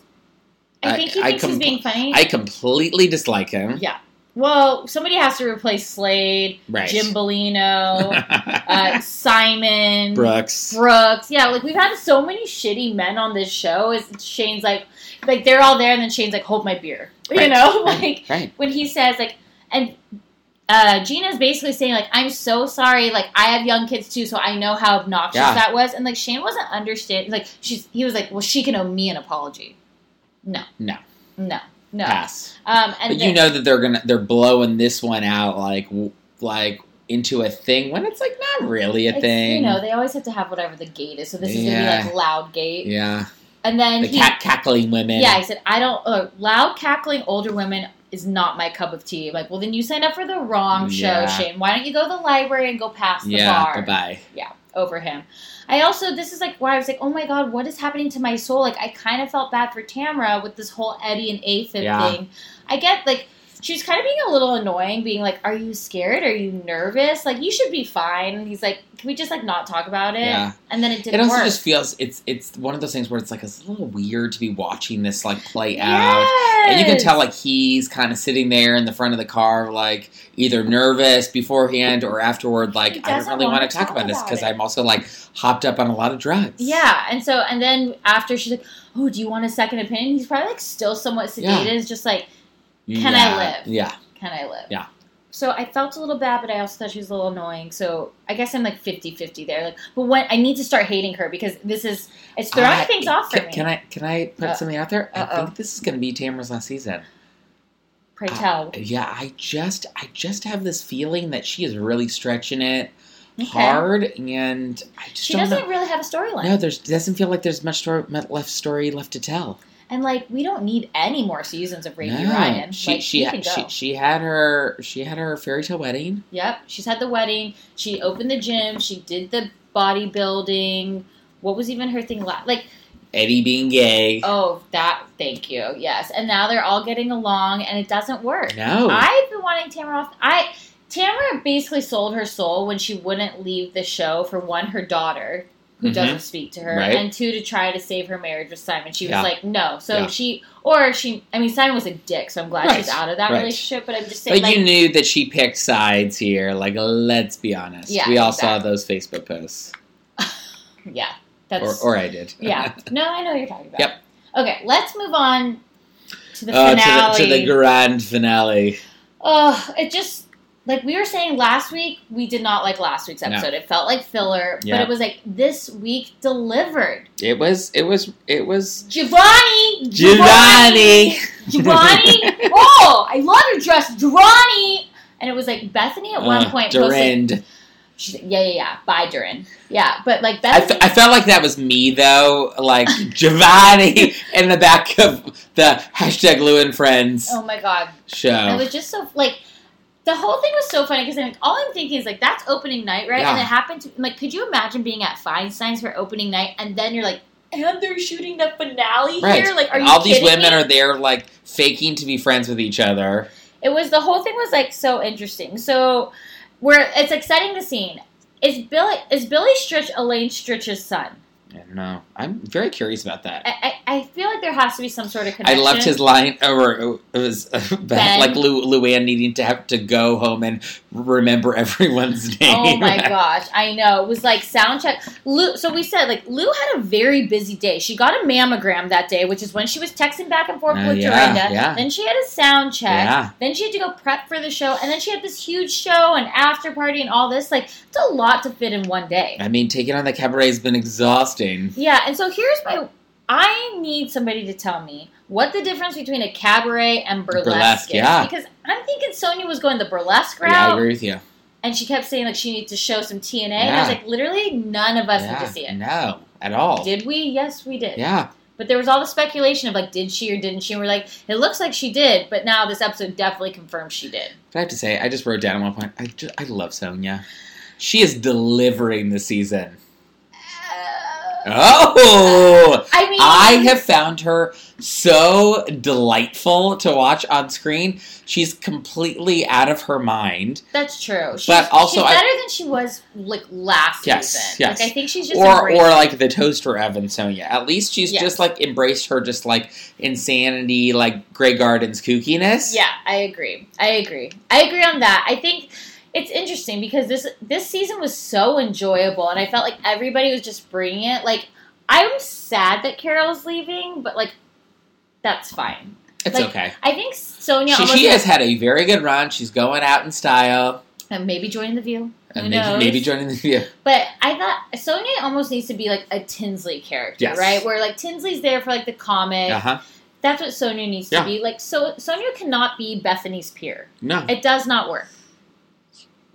I, think he thinks he's being funny. I completely dislike him. yeah. Well, somebody has to replace Slade, Right. Jim Bellino, <laughs> uh, Simon, Brooks. Brooks. Yeah, like we've had so many shitty men on this show. Is Shane's like, like they're all there, and then Shane's like, hold my beer. <laughs> You Right. know, <laughs> like right. when he says like, and uh, Gina's basically saying like, I'm so sorry. Like I have young kids too, so I know how obnoxious Yeah. that was. And like Shane wasn't understanding. Like she's, he was like, well, she can owe me an apology. No, No. no, no. Pass. Um, and But then- you know that they're gonna they're blowing this one out like w- like into a thing when it's like not really a thing. You know, they always have to have whatever the gate is. So this is Yeah. gonna be like loud gate. yeah. And then The he, cat cackling women. Yeah, I said I don't. Uh, loud cackling older women is not my cup of tea. I'm like, well, then you signed up for the wrong show, Yeah. Shane. Why don't you go to the library and go past the Yeah. bar? Bye bye. Yeah, over him. I also, this is like why I was like, oh my god, what is happening to my soul? Like, I kind of felt bad for Tamara with this whole Eddie and AFib Yeah. thing. I get like. She was kind of being a little annoying, being like, "Are you scared? Are you nervous? Like, you should be fine." And he's like, "Can we just like not talk about it?" Yeah. And then it It didn't also work. just feels it's it's one of those things where it's like it's a little weird to be watching this like play out. And you can tell like he's kind of sitting there in the front of the car, like either nervous beforehand or afterward, like I don't really want to talk talk about this because. I'm also like hopped up on a lot of drugs. Yeah, and so and then after she's like, "Oh, do you want a second opinion?" He's probably like still somewhat sedated. Yeah. It's just like, Can I live? Yeah. "Can I live?" Yeah. So I felt a little bad, but I also thought she was a little annoying. So I guess I'm like 50-50 there. Like, but when I need to start hating her because this is it's throwing I- things off for can, me. Can I can I put Uh, something out there? I uh-oh. think this is going to be Tamara's last season. Pray tell. Uh, yeah, I just I just have this feeling that she is really stretching it Okay. hard, and I just She doesn't know. really have a storyline, No, there's doesn't feel like there's much story, left story left to tell. And like we don't need any more seasons of Rainy no, Ryan. she like, she, she she had her she had her fairy tale wedding. Yep, she's had the wedding. She opened the gym. She did the bodybuilding. What was even her thing? Like, Eddie being gay. oh, that. Thank you. Yes, and now they're all getting along, and it doesn't work. No. I've been wanting Tamara off. I Tamara basically sold her soul when she wouldn't leave the show for one, her daughter. Who Mhm. doesn't speak to her, Right. and two to try to save her marriage with Simon. She was Yeah. like, no. So Yeah. she, or she, I mean, Simon was a dick, so I'm glad Right. she's out of that Right. relationship. But I'm just saying, but like, you knew that she picked sides here. Like, let's be honest. Yeah, we all saw those Facebook posts, <laughs> yeah, or, that's or I did. <laughs> yeah. <laughs> No, I know what you're talking about. Yep. Okay, let's move on to the finale. to the, to the grand finale. Oh, it just like we were saying last week, we did not like last week's No. episode. It felt like filler, Yeah. but it was like this week delivered. It was. It was. It was. Giovanni, Giovanni. Giovanni. <laughs> oh, I love your dress, Giovanni. And it was like Bethenny at one Uh, point. posted- She's like, yeah, yeah, yeah. Bye, Durin. Yeah, but like I, Bethenny. f- I felt like that was me though, like <laughs> Giovanni in the back of the hashtag and Friends oh my god, show. it was just so like. The whole thing was so funny because like, all I'm thinking is like that's opening night, right? Yeah. And it happened to like, could you imagine being at Feinstein's for opening night and then you're like, and they're shooting the finale right. here? Like, are you All these women me? are there, like faking to be friends with each other. It was the whole thing was like so interesting. So where it's like setting the scene. Is Billy is Billy Stritch Elaine Stritch's son? I don't know. I'm very curious about that. I, I, I feel like there has to be some sort of connection. I loved his line, or it was <laughs> Ben. like Lou, Luann needing to have to go home and remember <laughs> everyone's name. Oh my <laughs> gosh, I know. It was like sound check. Lou, so we said like Lou had a very busy day. She got a mammogram that day, which is when she was texting back and forth Uh, with yeah, Dorinda. yeah. Then she had a sound check. Yeah. Then she had to go prep for the show, and then she had this huge show and after party and all this. Like it's a lot to fit in one day. I mean, taking on the cabaret has been exhausting. Yeah, and so here's my. I need somebody to tell me what the difference between a cabaret and burlesque, Burlesque, is. yeah. Because I'm thinking Sonja was going the burlesque route. Yeah, I agree with you. and she kept saying like she needs to show some TNA. And I was like, literally, none of us yeah, need to see it. No, at all. Did we? Yes, we did. yeah. But there was all the speculation of like, did she or didn't she? And we're like, it looks like she did, but now this episode definitely confirms she did. But I have to say, I just wrote down at one point. I just, I love Sonja. She is delivering the season. Uh, Oh, I mean, I have found her so delightful to watch on screen. She's completely out of her mind. that's true. She's, But also she's I- better than she was like last Yes, season. yes. Like I think she's just or or like the toaster oven Sonja. At least she's Yes. just like embraced her just like insanity, like Grey Garden's kookiness. Yeah, I agree. I agree. I agree on that. I think it's interesting because this this season was so enjoyable, and I felt like everybody was just bringing it. Like I'm sad that Carole's leaving, but like that's fine. it's Like, okay. I think Sonja She, almost she has had a very good run. She's going out in style. and maybe joining the View. And maybe, maybe joining the view. But I thought Sonja almost needs to be like a Tinsley character, Yes. right? Where like Tinsley's there for like the comic. Uh huh. That's what Sonja needs Yeah. to be. Like so Sonja cannot be Bethenny's peer. No, It does not work.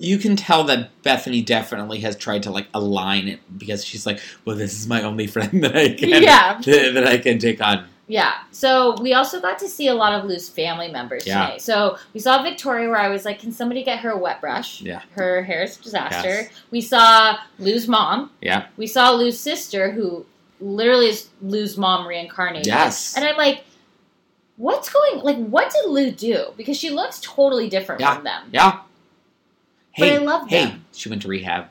You can tell that Bethenny definitely has tried to like align it because she's like, well, this is my only friend that I can Yeah. that I can take on. Yeah. So we also got to see a lot of Lou's family members Yeah. today. So we saw Victoria where I was like, can somebody get her a wet brush? Yeah. Her hair is a disaster. Yes. We saw Lou's mom. Yeah. We saw Lou's sister who literally is Lou's mom reincarnated. Yes. And I'm like, what's going like what did Lou do? Because she looks totally different Yeah. from them. Yeah. But Hey, I love hey, them. she went to rehab.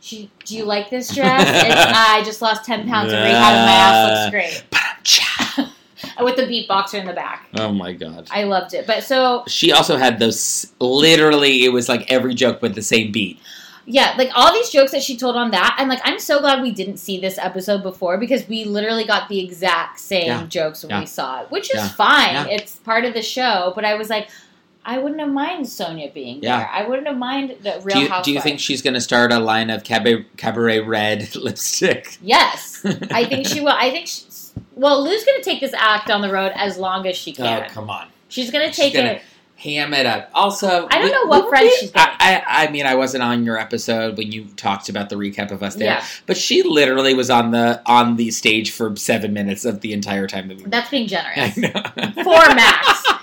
She do you like this dress? it's, <laughs> I just lost ten pounds of rehab and my ass looks great. <laughs> With the beatboxer in the back. Oh my god. I loved it. But so She also had those. Literally, it was like every joke with the same beat. yeah, like all these jokes that she told on that, and like I'm so glad we didn't see this episode before because we literally got the exact same Yeah. jokes when Yeah. we saw it, which is Yeah. fine. It's part of the show. But I was like, I wouldn't have minded Sonja being Yeah. there. I wouldn't have minded the Real Do you, Housewives. do you think she's going to start a line of cabaret, cabaret red <laughs> lipstick? Yes, I <laughs> think she will. I think she's, well, Lou's going to take this act on the road as long as she oh, can. Oh, come on. She's going to take gonna it. ham it up. Also, I don't know what friends she's got. I, I, I mean, I wasn't on your episode when you talked about the recap of us there, Yeah. but she literally was on the on the stage for seven minutes of the entire time that we. That's being generous. I know. Four max. <laughs>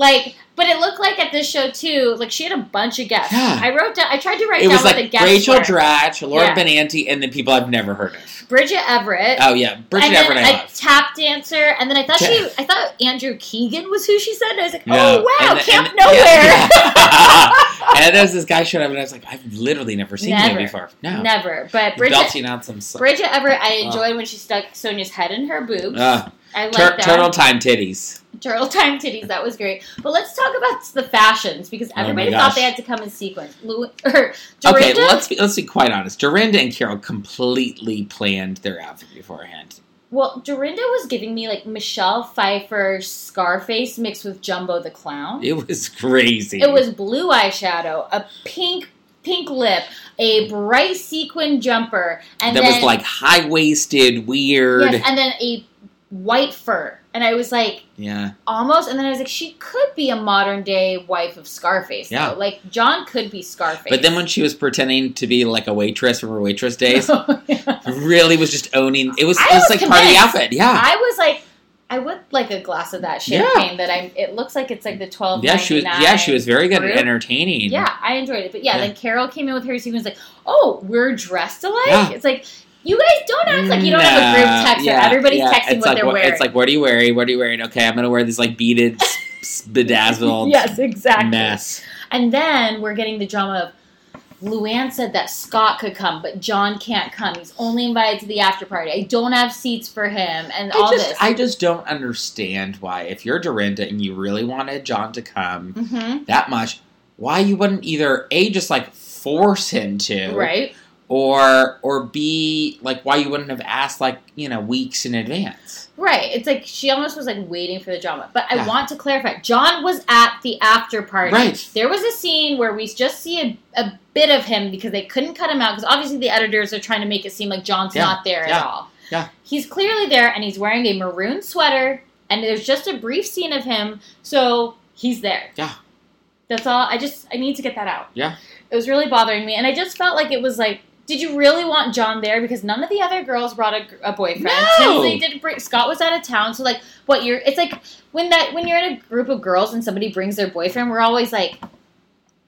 like, but it looked like at this show too. Like she had a bunch of guests. Yeah. I wrote down. I tried to write It down was what the like guests Rachel were. Dratch, Laura Yeah. Benanti, and then people I've never heard of. Bridget Everett. Oh yeah, Bridget and then Everett. a I love. A tap dancer, and then I thought she, I thought Andrew Keegan was who she said. And I was like, No. oh wow, And- Camp <laughs> <laughs> and- Nowhere. yeah. and there's this guy showed up, and I was like, I've literally never seen him before. No, Never, but Bridget, belting out some. Bridget Everett, I Oh. enjoyed when she stuck Sonja's head in her boobs. Uh, I like tur- that. turtle time titties. Turtle time titties. That was great. But let's talk about the fashions because Oh everybody gosh. thought they had to come in sequence. Lou, or Okay, let's be let's be quite honest. Dorinda and Carole completely planned their outfit beforehand. Well, Dorinda was giving me like Michelle Pfeiffer Scarface mixed with Jumbo the Clown. It was crazy. It was blue eyeshadow, a pink pink lip, a bright sequin jumper, and that then was like high waisted, weird. yes, and then a white fur. And I was like, yeah. almost. And then I was like, she could be a modern day wife of Scarface. Yeah. Though. Like John could be Scarface. But then when she was pretending to be like a waitress from her waitress days, <laughs> Yeah. really was just owning. It was, I it was was like part of the outfit. Yeah. I was like, I would like a glass of that champagne that I'm. It looks like it's like the twelve. yeah, she was. Yeah, she was very good at entertaining. Yeah, I enjoyed it. But yeah, Yeah. then Carole came in with her She was like, "Oh, we're dressed alike." Yeah. It's like you guys don't act like you don't have a group text. yeah, everybody's yeah. texting It's what like, they're wearing. It's like, what are you wearing? What are you wearing? Okay, I'm gonna wear this like beaded, bedazzled <laughs> yes, exactly. mess. And then we're getting the drama of Luann said that Scott could come, but John can't come. He's only invited to the after party. I don't have seats for him, and all I just, this. I just don't understand why, if you're Dorinda and you really wanted John to come Mhm. that much, why you wouldn't either a just like force him to, Right. Or or b like why you wouldn't have asked like you know weeks in advance. Right. It's like she almost was like waiting for the drama. But I Yeah. want to clarify John was at the after party. Right. There was a scene where we just see a, a bit of him because they couldn't cut him out because obviously the editors are trying to make it seem like John's Yeah. not there Yeah. at all. Yeah. He's clearly there and he's wearing a maroon sweater and there's just a brief scene of him. So he's there. Yeah. That's all. I just, I need to get that out. Yeah. It was really bothering me. And I just felt like it was like, did you really want John there? Because none of the other girls brought a, a boyfriend. No! Tinsley didn't bring. Scott was out of town. So like, what you're? It's like when that when you're in a group of girls and somebody brings their boyfriend, we're always like,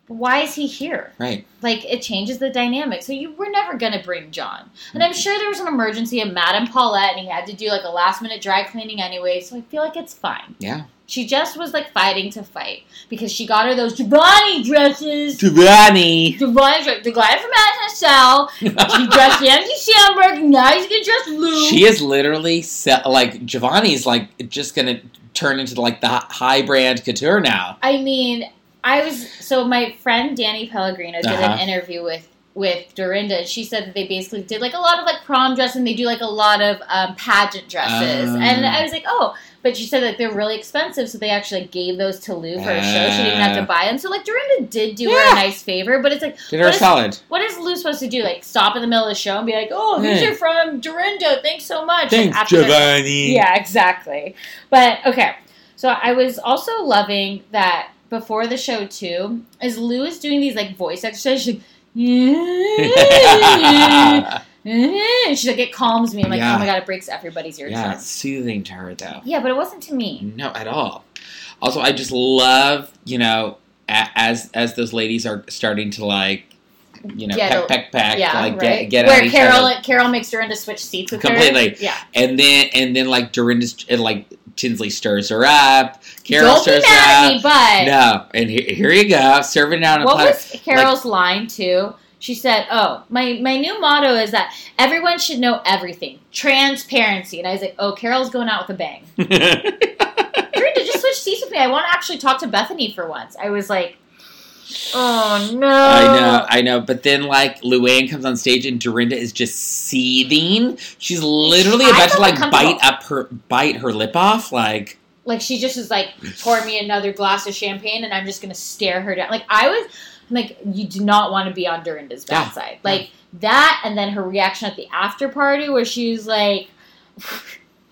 why is he here? Right. Like it changes the dynamic. So you were never gonna bring John. And mm-hmm. I'm sure there was an emergency of Madame Paulette, and he had to do like a last minute dry cleaning anyway. So I feel like it's fine. Yeah. She just was like fighting to fight because she got her those Giovanni dresses. Giovanni. Giovanni, dre- the guy from SSL. <laughs> She dressed Andy Samberg. Now he's gonna dress Lou. She is literally se- like Giovanni's like just gonna turn into like the high brand couture now. I mean, I was so my friend Danny Pellegrino did Uh-huh. an interview with with Dorinda, and she said that they basically did like a lot of like prom dress, and they do like a lot of um, pageant dresses. Oh. And I was like, oh, but she said that they're really expensive, so they actually gave those to Lou for a show. She didn't have to Uh. buy them. So like Dorinda did do her Yeah. a nice favor, but it's like Did her a is- solid. What is Lou supposed to do? Like stop in the middle of the show and be like, "Oh, these Hey. are from Dorinda. Thanks so much." Thanks, After they're- Giovanni. Yeah, exactly. But okay, so I was also loving that before the show too. Is Lou is doing these like voice exercises? She's like, and <laughs> <laughs> Mm-hmm. she's like, it calms me. I'm like, Yeah. oh my god, it breaks everybody's eardrums. yeah, it's soothing to her though. Yeah, but it wasn't to me. No, at all. Also, I just love you know as as those ladies are starting to like you know Get peck peck peck yeah, like right. get get Where Carole other. Carole makes Dorinda switch seats with her. Completely. Yeah. and then and then like Dorinda's and like Tinsley stirs her up. Carole Don't stirs her up. me, but No, and he- here you go, serving down a What was Carole's line too? She said, "Oh, my my new motto is that everyone should know everything, transparency." And I was like, "Oh, Carole's going out with a bang." <laughs> Dorinda, just switch seats with me. I want to actually talk to Bethenny for once. I was like, "Oh no!" I know, I know. But then, like, Luann comes on stage and Dorinda is just seething. She's literally about to like bite up her bite her lip off. Like, Like she just is like, pour me another glass of champagne, and I'm just gonna stare her down. Like I was, like, you do not want to be on Dorinda's bad Yeah. side. Like that, and then her reaction at the after party where she was like. <sighs>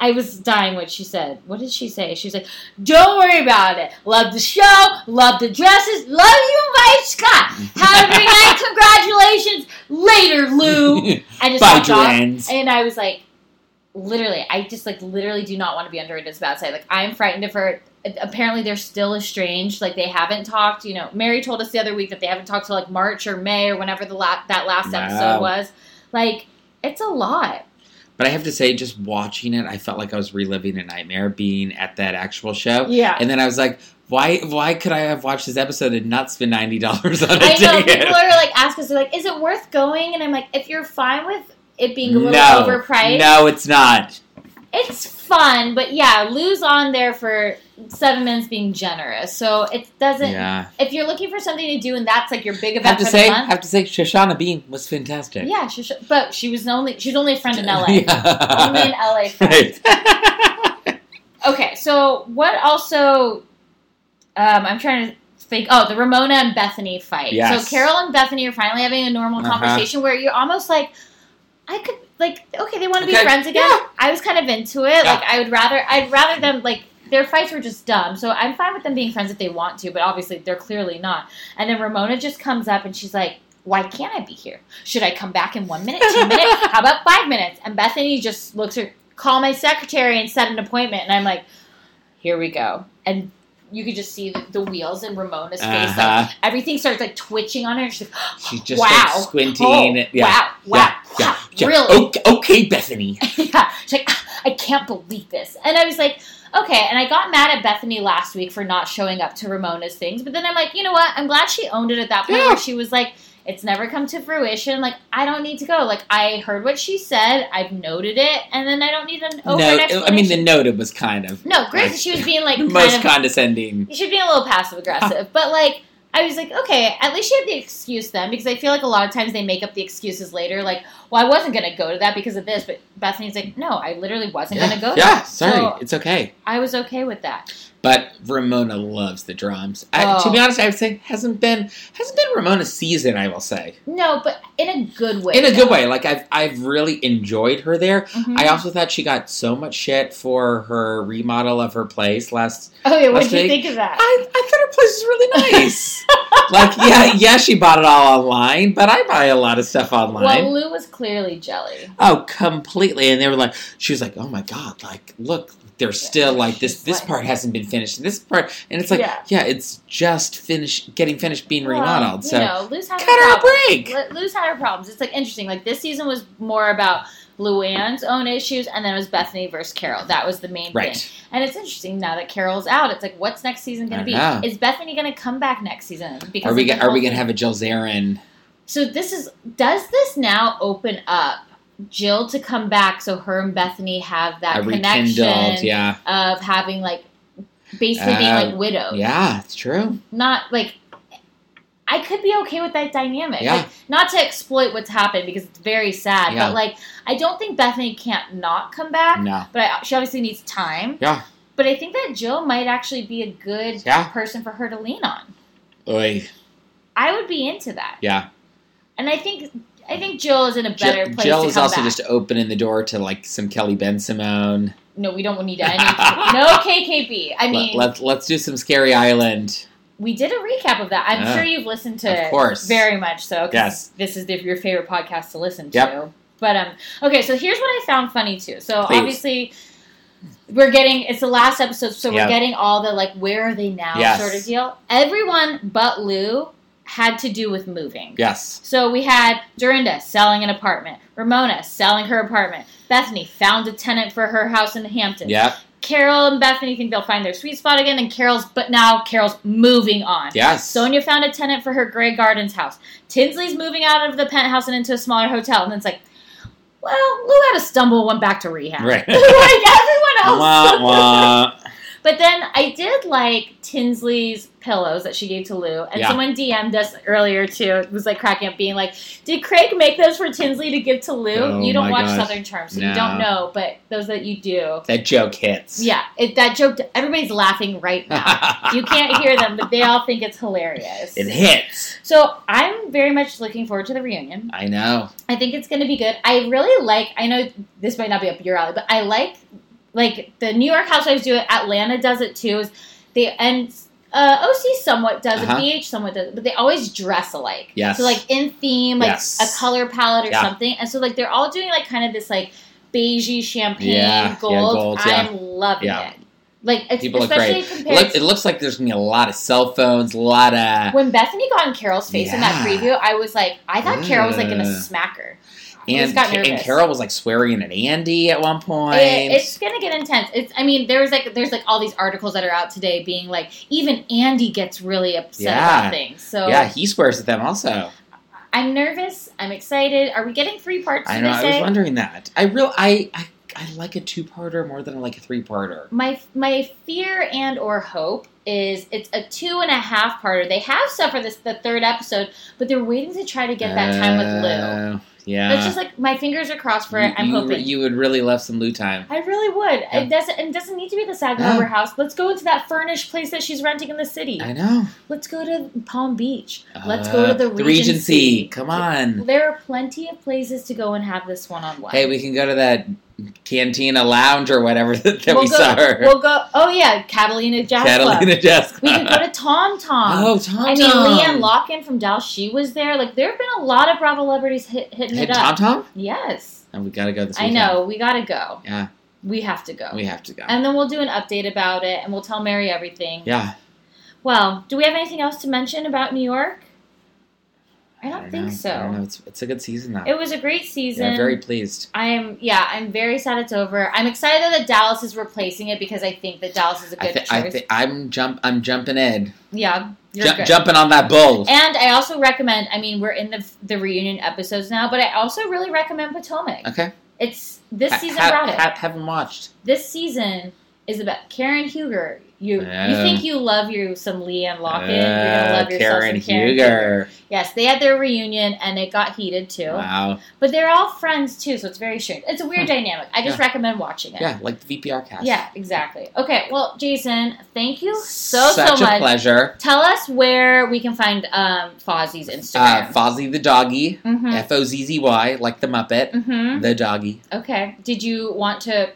I was dying what she said. What did she say? She was like, Don't worry about it. Love the show, love the dresses, love you, Mike Scott. Have a great <laughs> night. Congratulations. Later, Lou. <laughs> I just Bye, and I was like, literally, I just like literally do not want to be on Dorinda's bad side. Like I'm frightened of her. Apparently, they're still estranged. Like they haven't talked. You know, Mary told us the other week that they haven't talked till like March or May or whenever the la- that last Wow. episode was. Like it's a lot. but I have to say, just watching it, I felt like I was reliving a nightmare being at that actual show. Yeah. And then I was like, why? Why could I have watched this episode and not spend ninety dollars on a I know ticket? people are like ask us they're like, is it worth going? And I'm like, if you're fine with it being a little no, overpriced, no, it's not. It's fun, but yeah, Lou's on there for seven minutes being generous. So it doesn't. Yeah. If you're looking for something to do and that's like your big event have to say, month, have to say, Shoshana Bean was fantastic. yeah, she should, but she was only she's only a friend in <laughs> LA. Yeah. Only an LA <laughs> friend. Right. <laughs> Okay, so what also? Um, I'm trying to think. Oh, the Ramona and Bethenny fight. Yes. So Carole and Bethenny are finally having a normal Uh-huh. conversation where you're almost like, I could like, okay, they want to be friends again. yeah. I was kind of into it. Yeah. Like, I would rather, I'd rather them like. Their fights were just dumb, so I'm fine with them being friends if they want to, but obviously they're clearly not. And then Ramona just comes up and she's like, Why can't I be here? Should I come back in one minute, two minutes? <laughs> How about five minutes? And Bethenny just looks at call my secretary and set an appointment. And I'm like, here we go. And you could just see the, the wheels in Ramona's face. Uh-huh. Like everything starts like twitching on her. And she's like, <gasps> She's just wow. like squinting. Oh, yeah. Wow. Wow. Yeah. Yeah. wow, yeah. <gasps> Really? Okay, okay, Bethenny. <laughs> yeah. She's like, "Ah, I can't believe this. And I was like, okay. And I got mad at Bethenny last week for not showing up to Ramona's things. But then I'm like, you know what? I'm glad she owned it at that point Yeah. where she was like, it's never come to fruition. Like, I don't need to go. Like, I heard what she said. I've noted it. And then I don't need an over no, I mean the noted was kind of No, granted, she was being like <laughs> most of condescending. She should be a little passive aggressive. <laughs> but like I was like, okay, at least she had the excuse then, because I feel like a lot of times they make up the excuses later, like, well, I wasn't gonna go to that because of this, but Bethenny's like, no, I literally wasn't Yeah, gonna go. to yeah that. sorry, So it's okay. I was okay with that. But Ramona loves the drums. I, Oh. To be honest, I would say hasn't been hasn't been Ramona's season. I will say No, but in a good way. in a good way. Like I've I've really enjoyed her there. Mhm. I also thought she got so much shit for her remodel of her place last. Oh yeah, what did you think of that? I, I thought her place was really nice. <laughs> like yeah, yeah, she bought it all online, but I buy a lot of stuff online. well, Lou was clearly jelly. Oh, completely. And they were like, she was like, oh my god, like look, there's still like this. This part hasn't been finished. and This part, and it's like, Yeah. yeah, it's just finished, getting finished being Well, remodeled. So you know, Lou's had cut her a break. Lou's had her problems. It's like interesting. Like this season was more about Luann's own issues, and then it was Bethenny versus Carole. That was the main Right. thing. And it's interesting now that Carole's out. It's like, what's next season going to be? know. Is Bethenny going to come back next season? Because are we of the go- are we gonna have a Jill Zarin? So this is does this now open up Jill to come back so her and Bethenny have that connection yeah, of having like basically being Uh, like widows. yeah, it's true. Not like I could be okay with that dynamic. Yeah. Like not to exploit what's happened because it's very sad, Yeah. but like I don't think Bethenny can't not come back. No, But I, she obviously needs time. yeah, But I think that Jill might actually be a good Yeah. person for her to lean on. Oy. I would be into that. yeah. And I think I think Jill is in a better Jill, place Jill is also back. just opening the door to like some Kelly Bensimon. No, we don't need any. <laughs> no KKB. I mean, Let, let, let's do some Scary Island. we did a recap of that. I'm sure you've listened to Of course. very much so. Yes. This is your favorite podcast to listen Yep. to. But um, okay. So here's what I found funny too. So Please. obviously. We're getting it's the last episode, so we're getting all the like where are they now Yes. sort of deal. Everyone but Lou had to do with moving. Yes. So we had Dorinda selling an apartment, Ramona selling her apartment, Bethenny found a tenant for her house in the Hamptons. Yep. Carole and Bethenny think they'll find their sweet spot again, and Carole's, but now Carole's moving on. Yes. Sonja found a tenant for her Grey Gardens house. Tinsley's moving out of the penthouse and into a smaller hotel, and then it's like, well, Lou had a stumble, went back to rehab. Right. <laughs> like everyone <laughs> else. Wah, wah. <laughs> But then I did like Tinsley's pillows that she gave to Lou, and Yeah. someone DM'd us earlier too. It was like cracking up, being like, "Did Craig make those for Tinsley to give to Lou? Oh you don't watch gosh. Southern Charm, so you don't know. But those that you do, That joke hits. yeah, it, that joke. Everybody's laughing right now. <laughs> you can't hear them, but they all think it's hilarious. It hits. So I'm very much looking forward to the reunion. I know. I think it's going to be good. I really like. I know this might not be up your alley, but I like like the New York Housewives do it. Atlanta does it too. Is they and uh, OC somewhat does Uh-huh. BH somewhat does but they always dress alike. Yes. So like in theme, like Yes. a color palette or Yeah. something, and so like they're all doing like kind of this like beigey champagne Yeah, yeah, gold. gold. I'm loving Yeah. it. Like it's, People look especially great. It, look, it looks like there's gonna be a lot of cell phones, a lot of when Bethenny got in Carole's face in that preview, I was like, I thought Carole was like gonna smack her. And and. Carole was like swearing at Andy at one point. It- it's gonna get intense. It's. I mean, there's like there's like all these articles that are out today being like even Andy gets really upset Yeah. about things. So yeah, he swears at them also. I'm nervous. I'm excited. Are we getting three parts? I know. I was wondering that. I real I I I like a two parter more than I like a three parter. My my fear and or hope is it's a two and a half parter. They have stuff for this the third episode, but they're waiting to try to get that time with Lou. Uh, Yeah. That's just like my fingers are crossed for it. I'm hoping. you would really love some Lou time. I really would. Yeah. It doesn't. It doesn't need to be the Sag. Harbor house. Let's go into that furnished place that she's renting in the city. I know. Let's go to Palm Beach. Let's go to Uh, the the Regency. Regency. Come on. There are plenty of places to go and have this one on one. Hey, we can go to that Cantina Lounge or whatever <laughs> that, that we'll we go, saw her. We'll go. Oh yeah, Catalina Jazz Catalina Club. Jazz We Club. could go to Tom Tom. Oh, Tom I mean, Tom. LeeAnne Locken from Dallas, she was there. Like, there have been a lot of Bravo celebrities hit, hitting Hit it up. Tom Tom? Yes, And we gotta go this I weekend. know. We gotta go. Yeah, We have to go. we have to go. And then we'll do an update about it, and we'll tell Mary everything. yeah. Well, do we have anything else to mention about New York? I don't, I think know. so. I know. It's, it's a good season now. It was a great season. yeah, very pleased. I am, yeah, I'm very sad it's over. I'm excited that Dallas is replacing it because I think that Dallas is a good I choice. thi- I'm jump. I'm jumping Ed. yeah, you're Ju- good. jumping on that bull. And I also recommend. I mean, we're in the the reunion episodes now, but I also really recommend Potomac. okay. It's this season ha- ha- haven't watched. this season is about Karen Huger. You you think you love you some LeeAnne Locken? You're gonna Uh, love yourself Karen some Karen Huger. Yes, they had their reunion and it got heated too. Wow. But they're all friends too, so it's very strange. It's a weird Hmm. dynamic. I just Yeah. recommend watching it. Yeah, like the VPR cast. Yeah, exactly. Okay, well, Jason, thank you so Such so a much. pleasure. Tell us where we can find um, Fozzy's Uh, Instagram. Fozzie the doggy. Mhm. F O Z Z Y, like the Muppet. Mhm. The doggy. Okay. Did you want to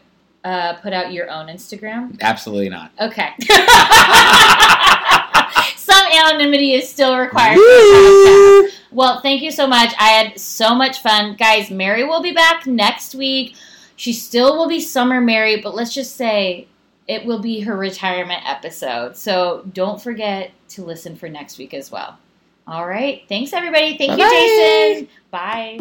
uh, put out your own Instagram? Absolutely not. Okay. <laughs> <laughs> Some anonymity is still required. for the podcast. Well, thank you so much. I had so much fun. Guys, Mary will be back next week. She still will be Summer Mary, but let's just say it will be her retirement episode. So don't forget to listen for next week as well. All right. Thanks, everybody. Thank Bye-bye. you, Jason. Bye.